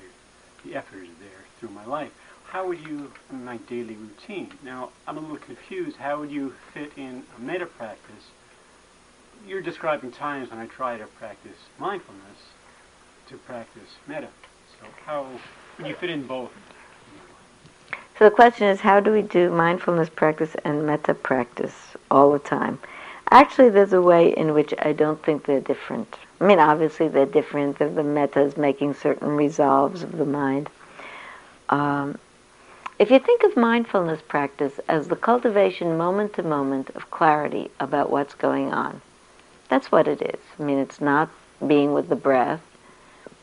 The effort is there through my life how would you, in my daily routine, now I'm a little confused, how would you fit in a metta practice? You're describing times when I try to practice mindfulness to practice metta. So how would you fit in both? So the question is, how do we do mindfulness practice and metta practice all the time? Actually, there's a way in which I don't think they're different. I mean, obviously they're different. The, the metta is making certain resolves of the mind. Um, if you think of mindfulness practice as the cultivation moment to moment of clarity about what's going on, that's what it is. I mean, it's not being with the breath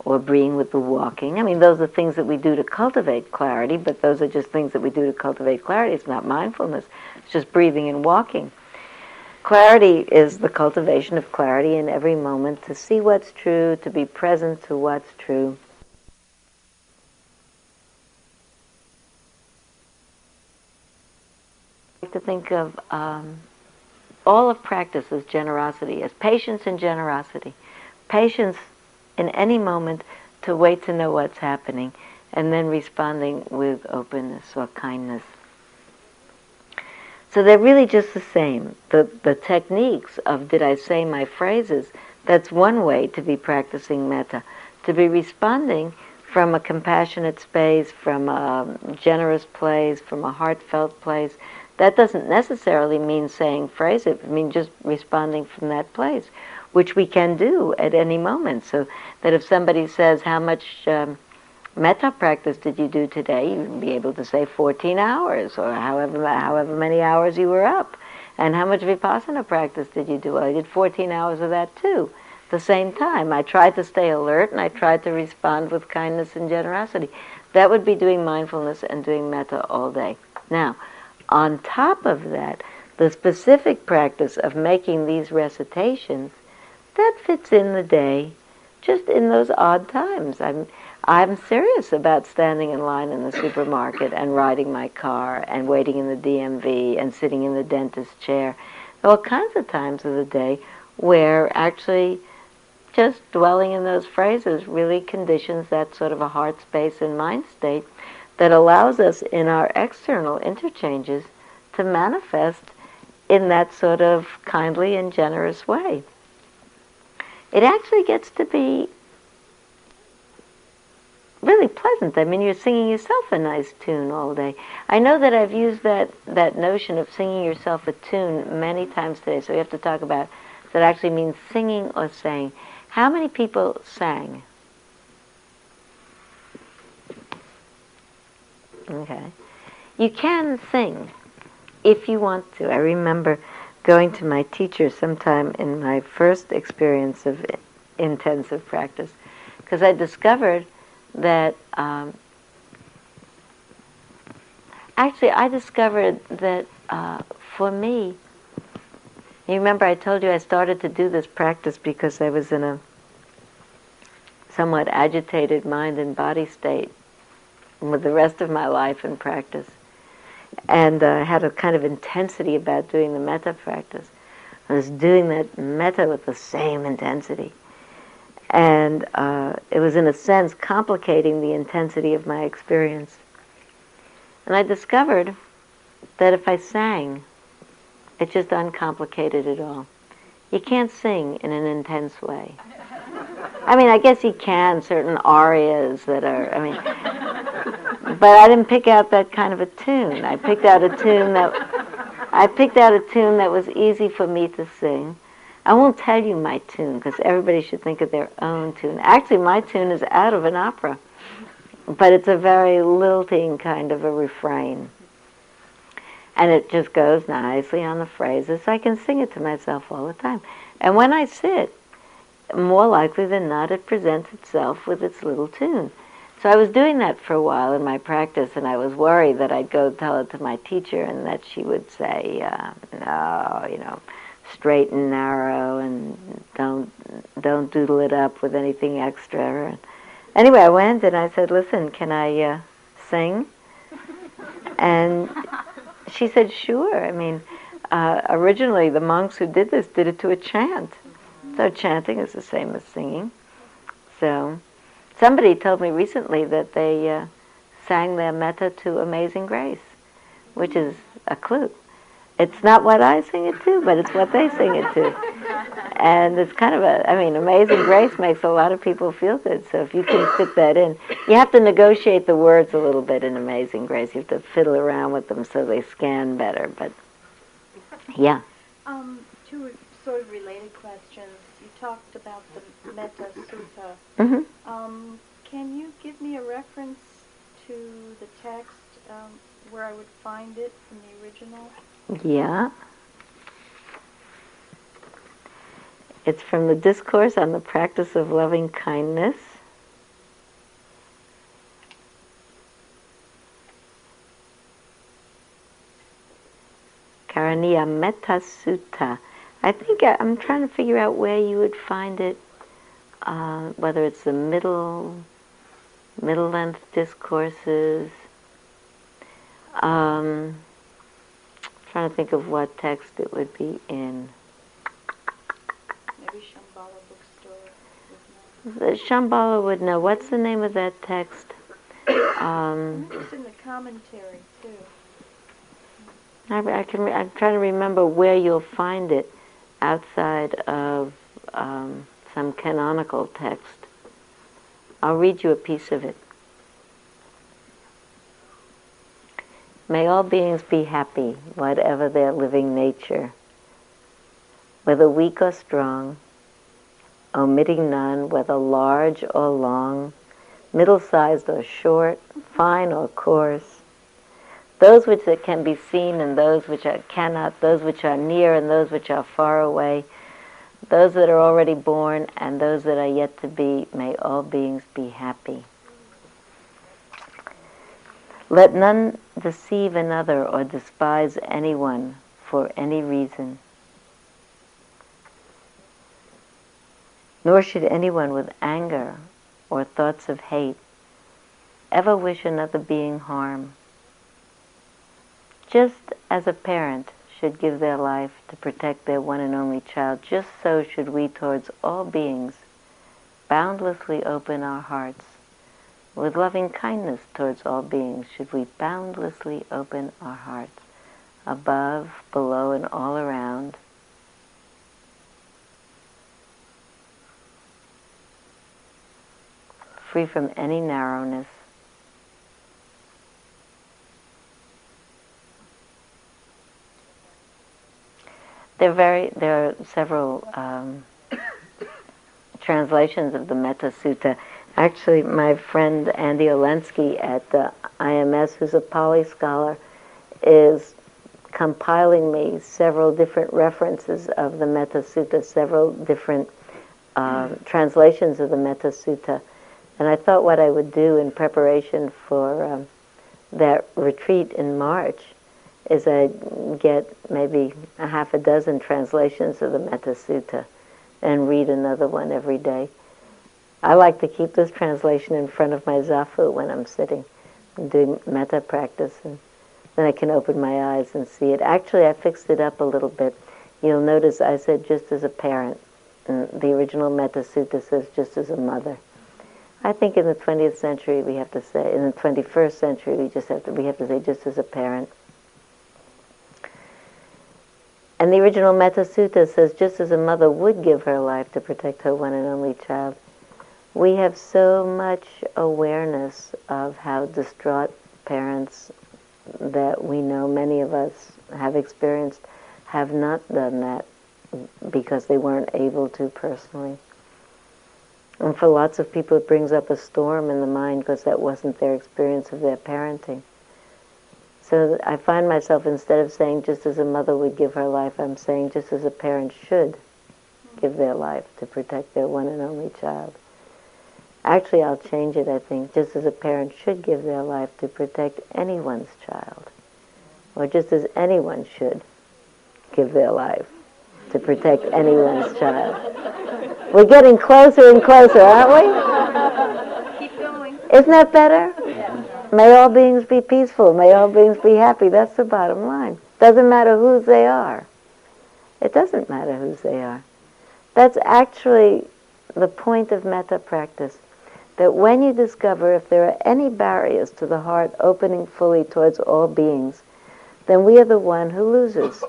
or being with the walking. I mean, those are things that we do to cultivate clarity, but those are just things that we do to cultivate clarity. It's not mindfulness, just breathing and walking. Clarity is the cultivation of clarity in every moment to see what's true, to be present to what's true. To think of um, all of practice as generosity, as patience and generosity. Patience in any moment to wait to know what's happening, and then responding with openness or kindness. So they're really just the same. The, the techniques of did I say my phrases, that's one way to be practicing metta. To be responding from a compassionate space, from a generous place, from a heartfelt place. That doesn't necessarily mean saying phrases, it means just responding from that place, which we can do at any moment. So that if somebody says, How much um, metta practice did you do today? You'd be able to say 14 hours or however, however many hours you were up. And how much vipassana practice did you do? Well, I did 14 hours of that too. At the same time, I tried to stay alert and I tried to respond with kindness and generosity. That would be doing mindfulness and doing metta all day. Now, on top of that, the specific practice of making these recitations, that fits in the day, just in those odd times. I'm, I'm serious about standing in line in the supermarket and riding my car and waiting in the DMV and sitting in the dentist chair. All kinds of times of the day where actually just dwelling in those phrases really conditions that sort of a heart space and mind state that allows us in our external interchanges to manifest in that sort of kindly and generous way. It actually gets to be really pleasant. I mean, you're singing yourself a nice tune all day. I know that I've used that, that notion of singing yourself a tune many times today, so we have to talk about that actually means singing or saying. How many people sang? Okay. You can sing if you want to. I remember going to my teacher sometime in my first experience of intensive practice because I discovered that um, actually I discovered that uh, for me, you remember I told you I started to do this practice because I was in a somewhat agitated mind and body state with the rest of my life in practice. And uh, had a kind of intensity about doing the metta practice. I was doing that metta with the same intensity and uh, it was in a sense complicating the intensity of my experience. And I discovered that if I sang, it just uncomplicated it all. You can't sing in an intense way. I mean, I guess you can certain arias that are. I mean, but I didn't pick out that kind of a tune. I picked out a tune that I picked out a tune that was easy for me to sing I won't tell you my tune because everybody should think of their own tune. Actually, my tune is out of an opera, but it's a very lilting kind of a refrain. And it just goes nicely on the phrases. I can sing it to myself all the time. And when I sit, more likely than not, it presents itself with its little tune. So I was doing that for a while in my practice, and I was worried that I'd go tell it to my teacher and that she would say, uh, no, you know, straight and narrow and don't don't doodle it up with anything extra. Anyway, I went and I said, "Listen, can I uh, sing?" And she said, "Sure." I mean, uh, originally the monks who did this did it to a chant, so chanting is the same as singing. So, somebody told me recently that they uh, sang their metta to Amazing Grace, which is a clue. It's not what I sing it to, but it's what they sing it to. And it's kind of a, I mean, Amazing Grace makes a lot of people feel good. So if you can fit that in, you have to negotiate the words a little bit in Amazing Grace. You have to fiddle around with them so they scan better. But yeah. Um, to sort of related questions. You talked about the Metta Sutta. hmm Um, can you give me a reference to the text um, where I would find it from the original? Yeah. It's from the Discourse on the Practice of Loving Kindness. Karaniya Metta Sutta. I think I, I'm trying to figure out where you would find it, uh, whether it's the middle, middle length discourses. Um, trying to think of what text it would be in. Maybe Shambhala bookstore. Shambhala would know. What's the name of that text? Um. It's in the commentary too. I, I can. re- I'm trying to remember where you'll find it outside of um, some canonical text. I'll read you a piece of it. May all beings be happy, whatever their living nature, whether weak or strong, omitting none, whether large or long, middle-sized or short, fine or coarse, those which can be seen and those which are cannot, those which are near and those which are far away, those that are already born and those that are yet to be, may all beings be happy. Let none deceive another or despise anyone for any reason. Nor should anyone with anger or thoughts of hate ever wish another being harm. Just as a parent should give their life to protect their one and only child, just so should we towards all beings boundlessly open our hearts. With loving kindness towards all beings should we boundlessly open our hearts, above, below, and all around. Free from any narrowness, There are very there are several um, translations of the Metta Sutta. Actually, my friend Andy Olendzki at the IMS, who's a Pali scholar, is compiling me several different references of the Metta Sutta, several different uh, translations of the Metta Sutta. And I thought what I would do in preparation for um, that retreat in March is I get maybe a half a dozen translations of the Metta Sutta and read another one every day. I like to keep this translation in front of my zafu when I'm sitting and doing metta practice, and then I can open my eyes and see it. Actually, I fixed it up a little bit. You'll notice I said just as a parent. And the original Metta Sutta says just as a mother. I think in the 20th century we have to say, in the 21st century we just have to, we have to say just as a parent. And the original Metta Sutta says, just as a mother would give her life to protect her one and only child, we have so much awareness of how distraught parents that we know many of us have experienced have not done that because they weren't able to personally. And for lots of people, it brings up a storm in the mind because that wasn't their experience of their parenting. So I find myself, instead of saying just as a mother would give her life, I'm saying just as a parent should give their life to protect their one and only child. Actually, I'll change it, I think, just as a parent should give their life to protect anyone's child. Or just as anyone should give their life to protect anyone's child. We're getting closer and closer, aren't Keep going. we? Isn't that better? May all beings be peaceful. May all beings be happy. That's the bottom line. Doesn't matter whose they are. It doesn't matter whose they are. That's actually the point of metta practice. That when you discover if there are any barriers to the heart opening fully towards all beings, then we are the one who loses.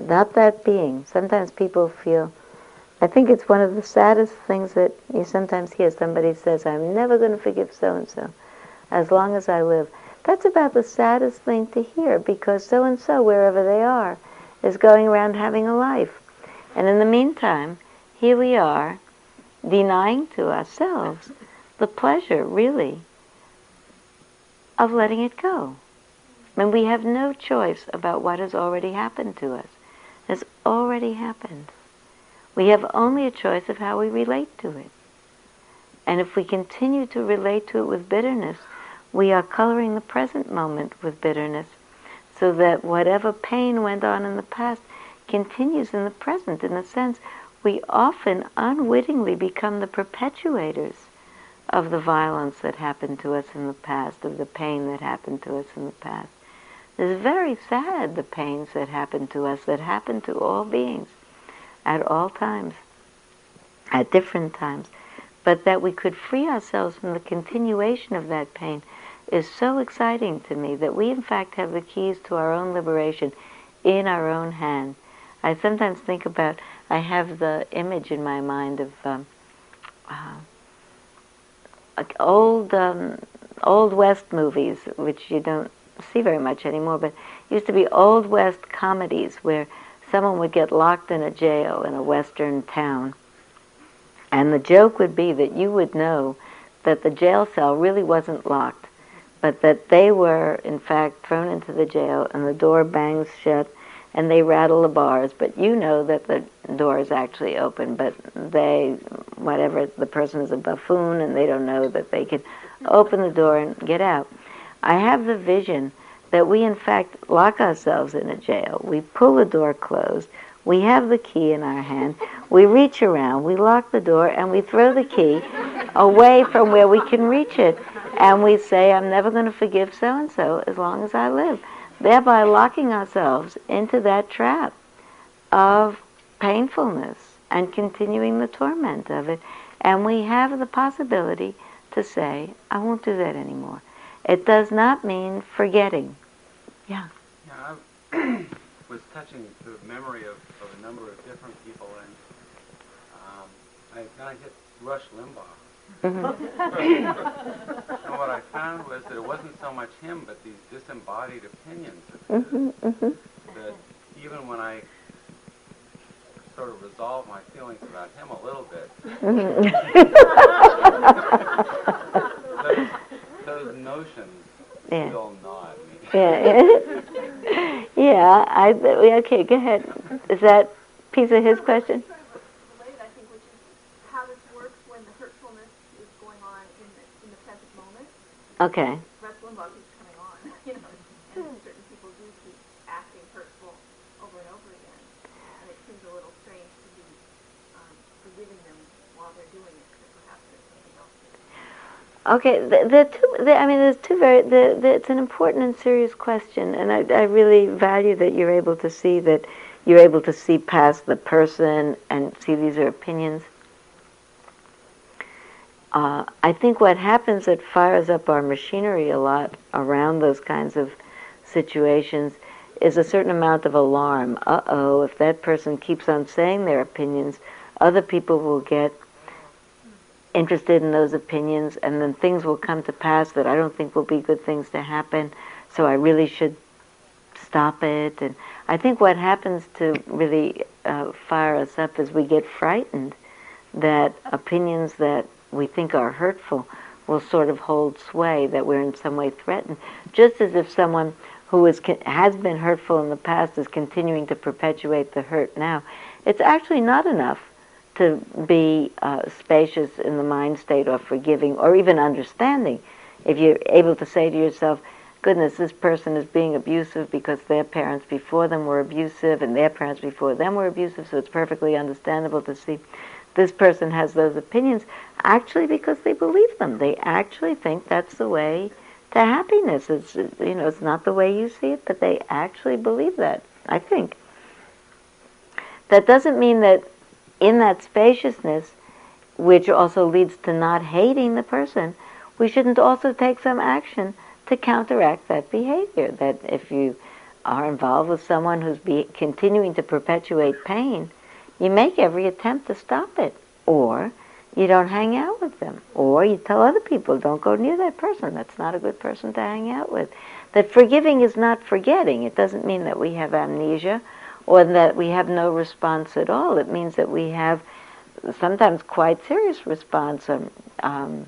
Not that being. Sometimes people feel I think it's one of the saddest things that you sometimes hear. Somebody says, I'm never going to forgive so and so as long as I live. That's about the saddest thing to hear because so and so, wherever they are, is going around having a life. And in the meantime, here we are denying to ourselves the pleasure, really, of letting it go. And we have no choice about what has already happened to us. Has already happened. We have only a choice of how we relate to it. And if we continue to relate to it with bitterness, we are coloring the present moment with bitterness so that whatever pain went on in the past continues in the present. In a sense, we often unwittingly become the perpetuators of the violence that happened to us in the past, of the pain that happened to us in the past. It's very sad, the pains that happen to us, that happen to all beings at all times, at different times. But that we could free ourselves from the continuation of that pain is so exciting to me that we, in fact, have the keys to our own liberation in our own hand. I sometimes think about, I have the image in my mind of um, uh, old, um, old West movies, which you don't see very much anymore, but used to be old West comedies where someone would get locked in a jail in a western town. And the joke would be that you would know that the jail cell really wasn't locked, but that they were, in fact, thrown into the jail and the door bangs shut and they rattle the bars, but you know that the door is actually open, but they, whatever, the person is a buffoon and they don't know that they can open the door and get out. I have the vision that we in fact lock ourselves in a jail. We pull the door closed. We have the key in our hand. We reach around, we lock the door, and we throw the key away from where we can reach it. And we say, I'm never going to forgive so and so as long as I live. Thereby locking ourselves into that trap of painfulness and continuing the torment of it. And we have the possibility to say, I won't do that anymore. It does not mean forgetting. Yeah. Yeah, I was touching the memory of, of a number of different people, and um, I, then I hit Rush Limbaugh. And what I found was that it wasn't so much him, but these disembodied opinions of his, Mm-hmm, mm-hmm. that even when I sort of resolve my feelings about him a little bit, those, those notions Yeah. still gnaw at me. Yeah. yeah. I. Okay. Go ahead. Is that piece of his question? Sort of related, I think, which is how this works when the hurtfulness is going on in the, in the present moment. Okay. Rush Limbaugh keeps coming on, you know, and certain people do keep acting hurtful over and over again. And it seems a little strange to be um, forgiving them while they're doing it, but perhaps there's something else. Okay, the, the two. The, I mean, there's two very. The, the, it's an important and serious question, and I, I really value that you're able to see that you're able to see past the person and see these are opinions. Uh, I think what happens that fires up our machinery a lot around those kinds of situations is a certain amount of alarm. Uh oh, if that person keeps on saying their opinions, other people will get interested in those opinions, and then things will come to pass that I don't think will be good things to happen. So I really should stop it. And I think what happens to really uh, fire us up is we get frightened that opinions that we think are hurtful will sort of hold sway, that we're in some way threatened. Just as if someone who is, has been hurtful in the past is continuing to perpetuate the hurt now. It's actually not enough to be uh, spacious in the mind state or forgiving or even understanding. If you're able to say to yourself, goodness, this person is being abusive because their parents before them were abusive and their parents before them were abusive, so it's perfectly understandable to see this person has those opinions actually because they believe them. They actually think that's the way to happiness. It's you know, it's not the way you see it, but they actually believe that, I think. That doesn't mean that in that spaciousness, which also leads to not hating the person, we shouldn't also take some action to counteract that behavior. That if you are involved with someone who's be, continuing to perpetuate pain, you make every attempt to stop it. Or you don't hang out with them. Or you tell other people, don't go near that person. That's not a good person to hang out with. That forgiving is not forgetting. It doesn't mean that we have amnesia or that we have no response at all. It means that we have sometimes quite serious response, um, um,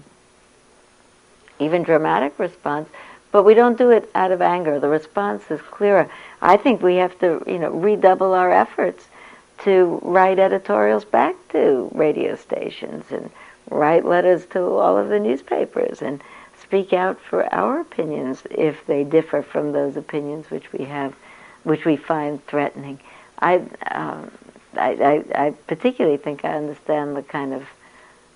even dramatic response, but we don't do it out of anger. The response is clearer. I think we have to, you know, redouble our efforts to write editorials back to radio stations and write letters to all of the newspapers and speak out for our opinions if they differ from those opinions which we have, which we find threatening. I, um, I, I, I, particularly think I understand the kind of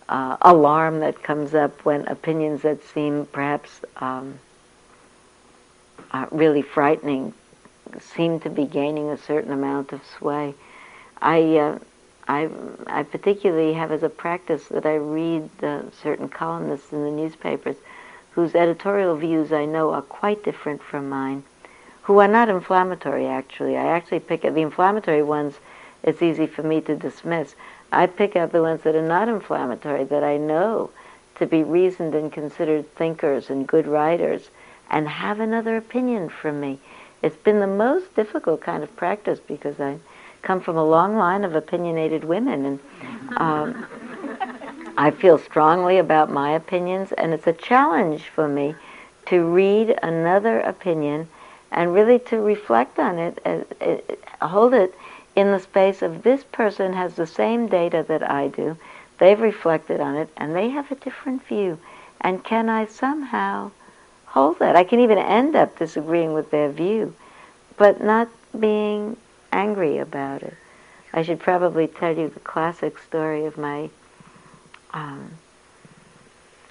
uh, alarm that comes up when opinions that seem perhaps um, uh, really frightening seem to be gaining a certain amount of sway. I, uh, I, I particularly have as a practice that I read uh, certain columnists in the newspapers whose editorial views I know are quite different from mine, who are not inflammatory actually. I actually pick up the inflammatory ones, it's easy for me to dismiss. I pick out the ones that are not inflammatory, that I know to be reasoned and considered thinkers and good writers, and have another opinion from me. It's been the most difficult kind of practice because I come from a long line of opinionated women, and um, I feel strongly about my opinions, and it's a challenge for me to read another opinion and really to reflect on it, uh, hold it in the space of this person has the same data that I do, they've reflected on it, and they have a different view. And can I somehow hold that? I can even end up disagreeing with their view, but not being angry about it. I should probably tell you the classic story of my um,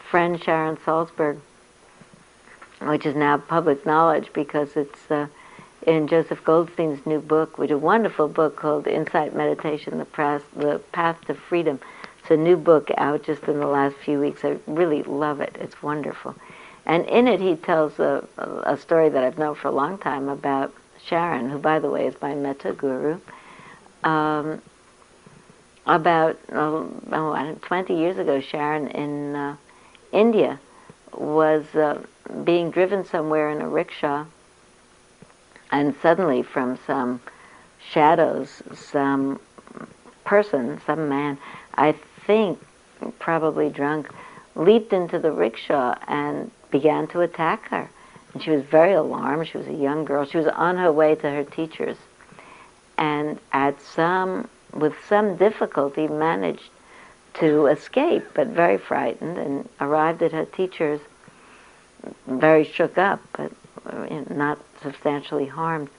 friend Sharon Salzberg, which is now public knowledge because it's uh, in Joseph Goldstein's new book, which is a wonderful book called Insight Meditation, the, Path, the Path to Freedom. It's a new book out just in the last few weeks. I really love it. It's wonderful. And in it, he tells a, a story that I've known for a long time about Sharon, who, by the way, is my metta guru. Um, about oh, 20 years ago, Sharon in uh, India was uh, being driven somewhere in a rickshaw, and suddenly from some shadows, some person, some man, I think probably drunk, leaped into the rickshaw and began to attack her. And she was very alarmed. She was a young girl. She was on her way to her teacher's. And at some with some difficulty, managed to escape, but very frightened, and arrived at her teacher's very shook up, but not substantially harmed,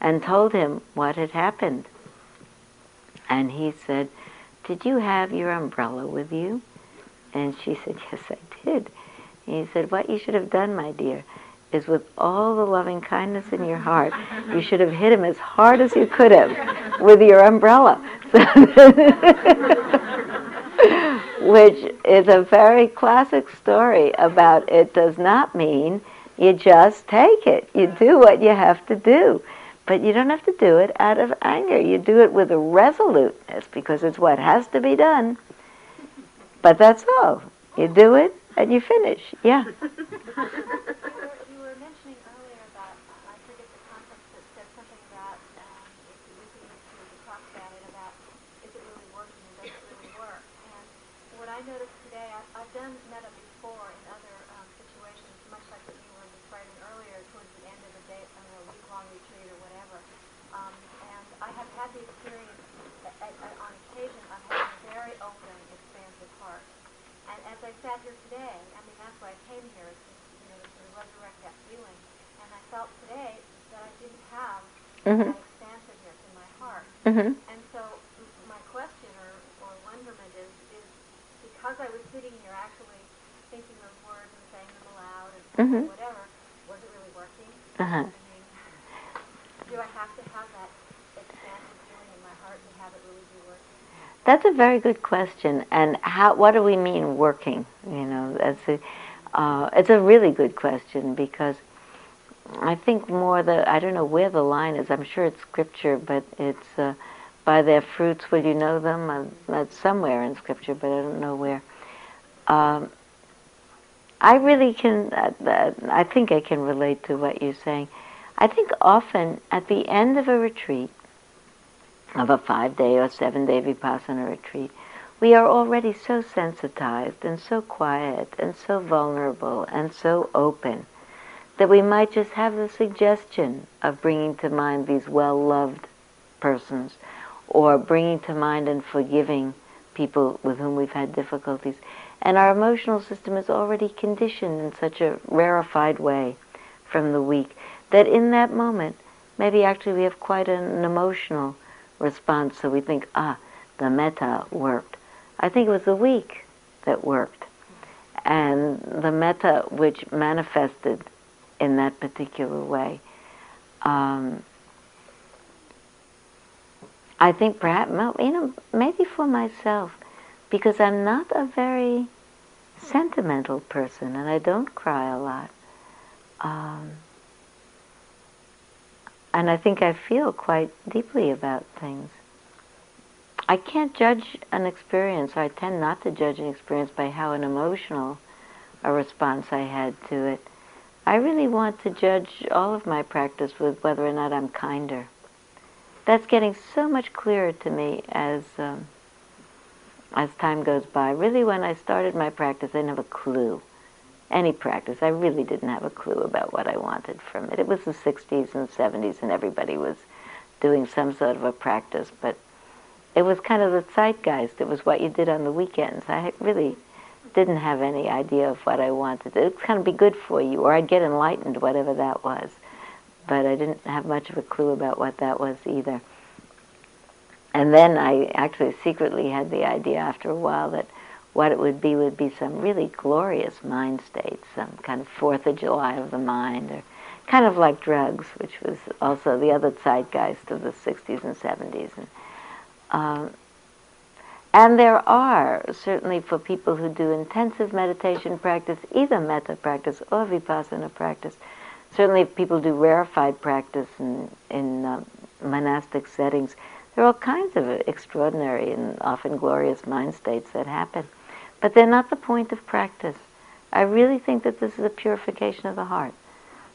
and told him what had happened. And he said, Did you have your umbrella with you? And she said, Yes, I did. And he said, What you should have done, my dear, is with all the loving kindness in your heart, you should have hit him as hard as you could have with your umbrella. Which is a very classic story about it does not mean you just take it. You do what you have to do. But you don't have to do it out of anger. You do it with a resoluteness because it's what has to be done. But that's all. You do it and you finish. Yeah. sat here today, I mean, that's why I came here, is to, you know, to resurrect that feeling. And I felt today that I didn't have mm-hmm. that expansiveness in my heart. Mm-hmm. And so my question or, or wonderment is, is because I was sitting here actually thinking those words and saying them aloud and mm-hmm. whatever, was it really working? Uh-huh. I mean, do I have to have that expansive feeling in my heart to have it really be working? That's a very good question. And how? What do we mean working? You know, that's a, uh, it's a really good question because I think more the I don't know where the line is. I'm sure it's scripture, but it's uh, by their fruits will you know them. Uh, that's somewhere in scripture, but I don't know where. Um, I really can. Uh, I think I can relate to what you're saying. I think often at the end of a retreat, of a five day or seven day Vipassana retreat, we are already so sensitized and so quiet and so vulnerable and so open that we might just have the suggestion of bringing to mind these well loved persons or bringing to mind and forgiving people with whom we've had difficulties. And our emotional system is already conditioned in such a rarefied way from the week that in that moment, maybe actually we have quite an emotional response. So we think, ah, the metta worked. I think it was the week that worked. And the metta which manifested in that particular way. Um, I think perhaps, you know, maybe for myself, because I'm not a very sentimental person and I don't cry a lot. Um, and I think I feel quite deeply about things. I can't judge an experience, or I tend not to judge an experience by how an emotional a response I had to it. I really want to judge all of my practice with whether or not I'm kinder. That's getting so much clearer to me as um, as time goes by. Really, when I started my practice, I didn't have a clue. Any practice, I really didn't have a clue about what I wanted from it. It was the 60s and 70s, and everybody was doing some sort of a practice, but it was kind of the zeitgeist. It was what you did on the weekends. I really didn't have any idea of what I wanted. It was kind of be good for you, or I'd get enlightened, whatever that was. But I didn't have much of a clue about what that was either. And then I actually secretly had the idea after a while that what it would be would be some really glorious mind states, some kind of Fourth of July of the mind, or kind of like drugs, which was also the other zeitgeist of the 60s and 70s. And, um, and there are, certainly for people who do intensive meditation practice, either metta practice or vipassana practice, certainly people do rarefied practice in, in uh, monastic settings, there are all kinds of extraordinary and often glorious mind states that happen. But they're not the point of practice. I really think that this is a purification of the heart.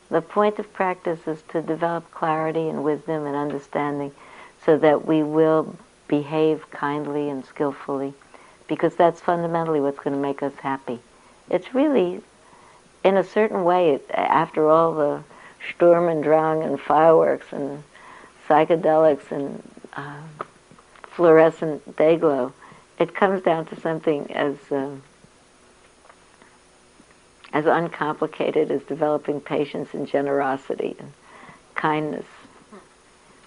The point of practice is to develop clarity and wisdom and understanding so that we will behave kindly and skillfully because that's fundamentally what's going to make us happy. It's really, in a certain way, after all the Sturm und Drang and fireworks and psychedelics and uh, fluorescent day glow, it comes down to something as um, as uncomplicated as developing patience and generosity and kindness.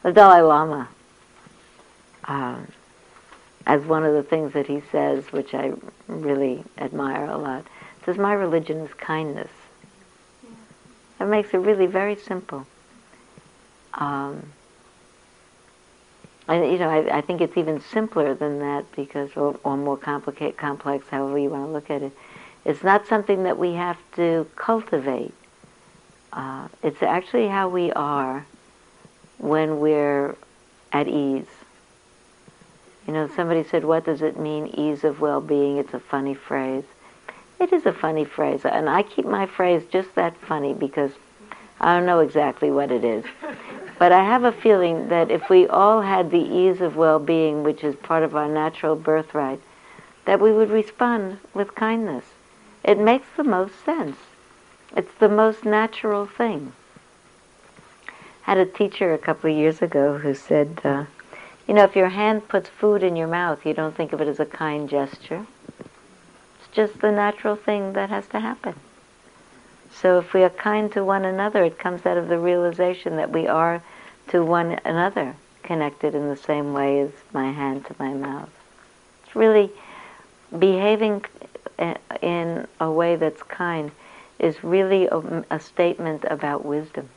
The Dalai Lama, um, as one of the things that he says, which I really admire a lot, says, "My religion is kindness." That makes it really very simple. Um, I, you know, I, I, think it's even simpler than that because, or, or more complicated, complex, however you want to look at it. It's not something that we have to cultivate. Uh, it's actually how we are when we're at ease. You know, somebody said, what does it mean, ease of well-being? It's a funny phrase. It is a funny phrase, and I keep my phrase just that funny because I don't know exactly what it is. But I have a feeling that if we all had the ease of well-being, which is part of our natural birthright, that we would respond with kindness. It makes the most sense. It's the most natural thing. I had a teacher a couple of years ago who said, uh, you know, if your hand puts food in your mouth, you don't think of it as a kind gesture. It's just the natural thing that has to happen. So if we are kind to one another, it comes out of the realization that we are to one another, connected in the same way as my hand to my mouth. It's really behaving in a way that's kind is really a, a statement about wisdom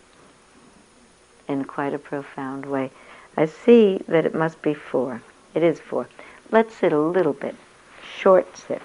in quite a profound way. I see that it must be four. It is four. Let's sit a little bit. Short sit.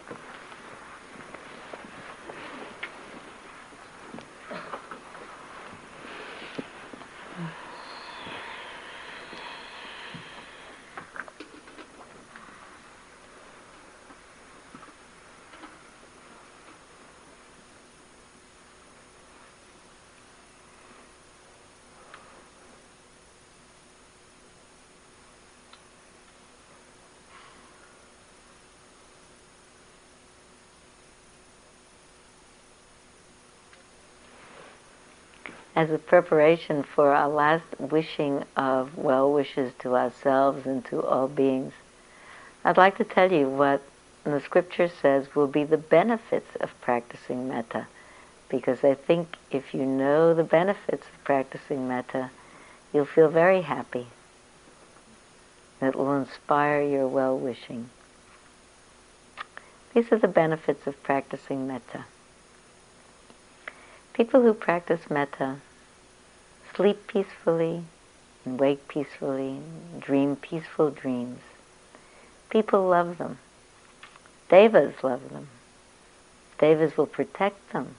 As a preparation for our last wishing of well wishes to ourselves and to all beings, I'd like to tell you what the scripture says will be the benefits of practicing metta. Because I think if you know the benefits of practicing metta, you'll feel very happy. It will inspire your well wishing. These are the benefits of practicing metta. People who practice metta sleep peacefully and wake peacefully, dream peaceful dreams. People love them. Devas love them. Devas will protect them.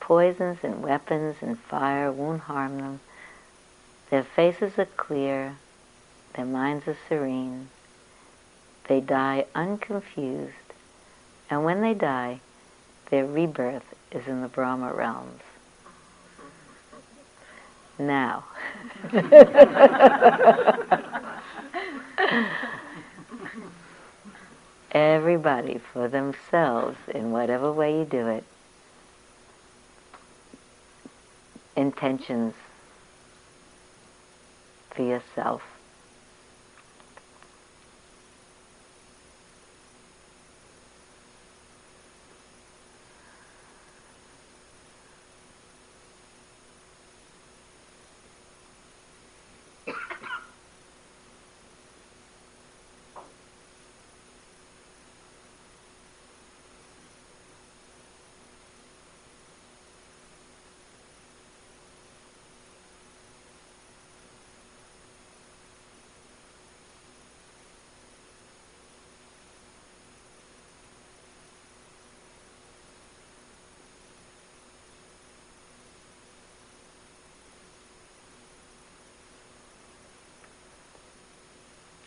Poisons and weapons and fire won't harm them. Their faces are clear. Their minds are serene. They die unconfused. And when they die, their rebirth is in the Brahma realms. Now. Everybody for themselves, in whatever way you do it, intentions for yourself.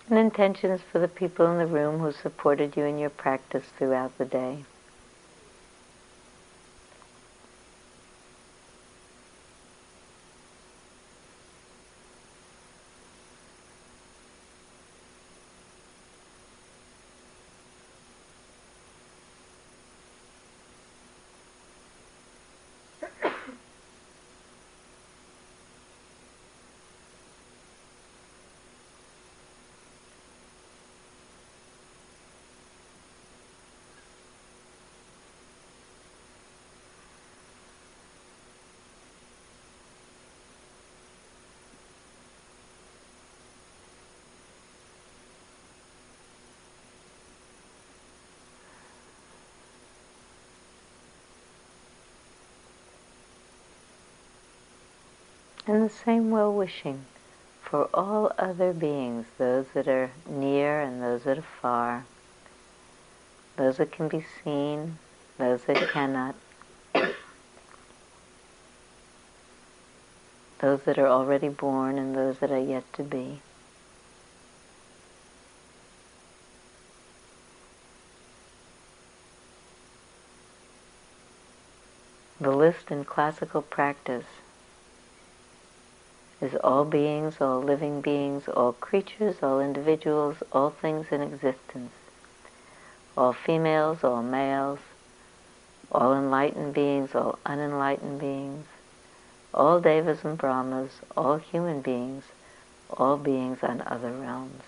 And intentions for the people in the room who supported you in your practice throughout the day. And the same well wishing for all other beings, those that are near and those that are far, those that can be seen, those that cannot, those that are already born and those that are yet to be. The list in classical practice is all beings, all living beings, all creatures, all individuals, all things in existence, all females, all males, all enlightened beings, all unenlightened beings, all devas and brahmas, all human beings, all beings on other realms.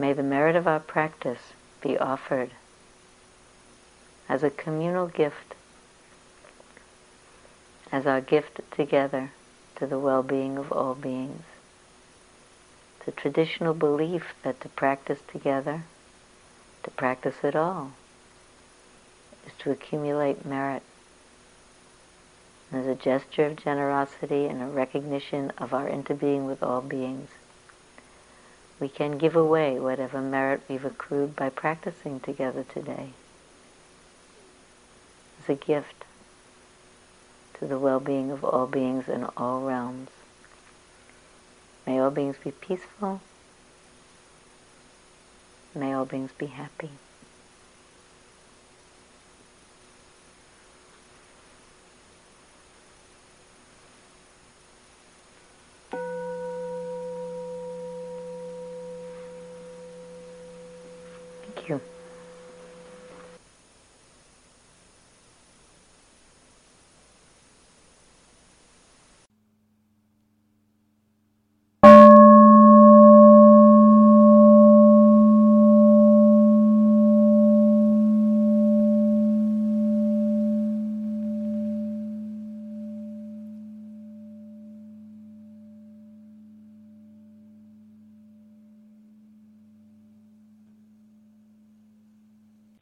May the merit of our practice be offered as a communal gift, as our gift together to the well-being of all beings. The traditional belief that to practice together, to practice at all, is to accumulate merit. As a gesture of generosity and a recognition of our interbeing with all beings we can give away whatever merit we've accrued by practicing together today as a gift to the well-being of all beings in all realms. May all beings be peaceful. May all beings be happy.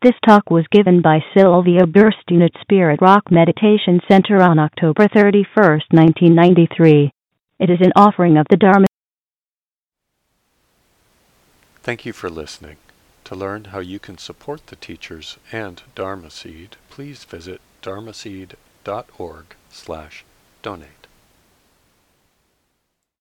This talk was given by Sylvia Boorstein at Spirit Rock Meditation Center on October 31, 1993. It is an offering of the Dharma. Thank you for listening. To learn how you can support the teachers and Dharma Seed, please visit dharma dharmaseed.org slash donate.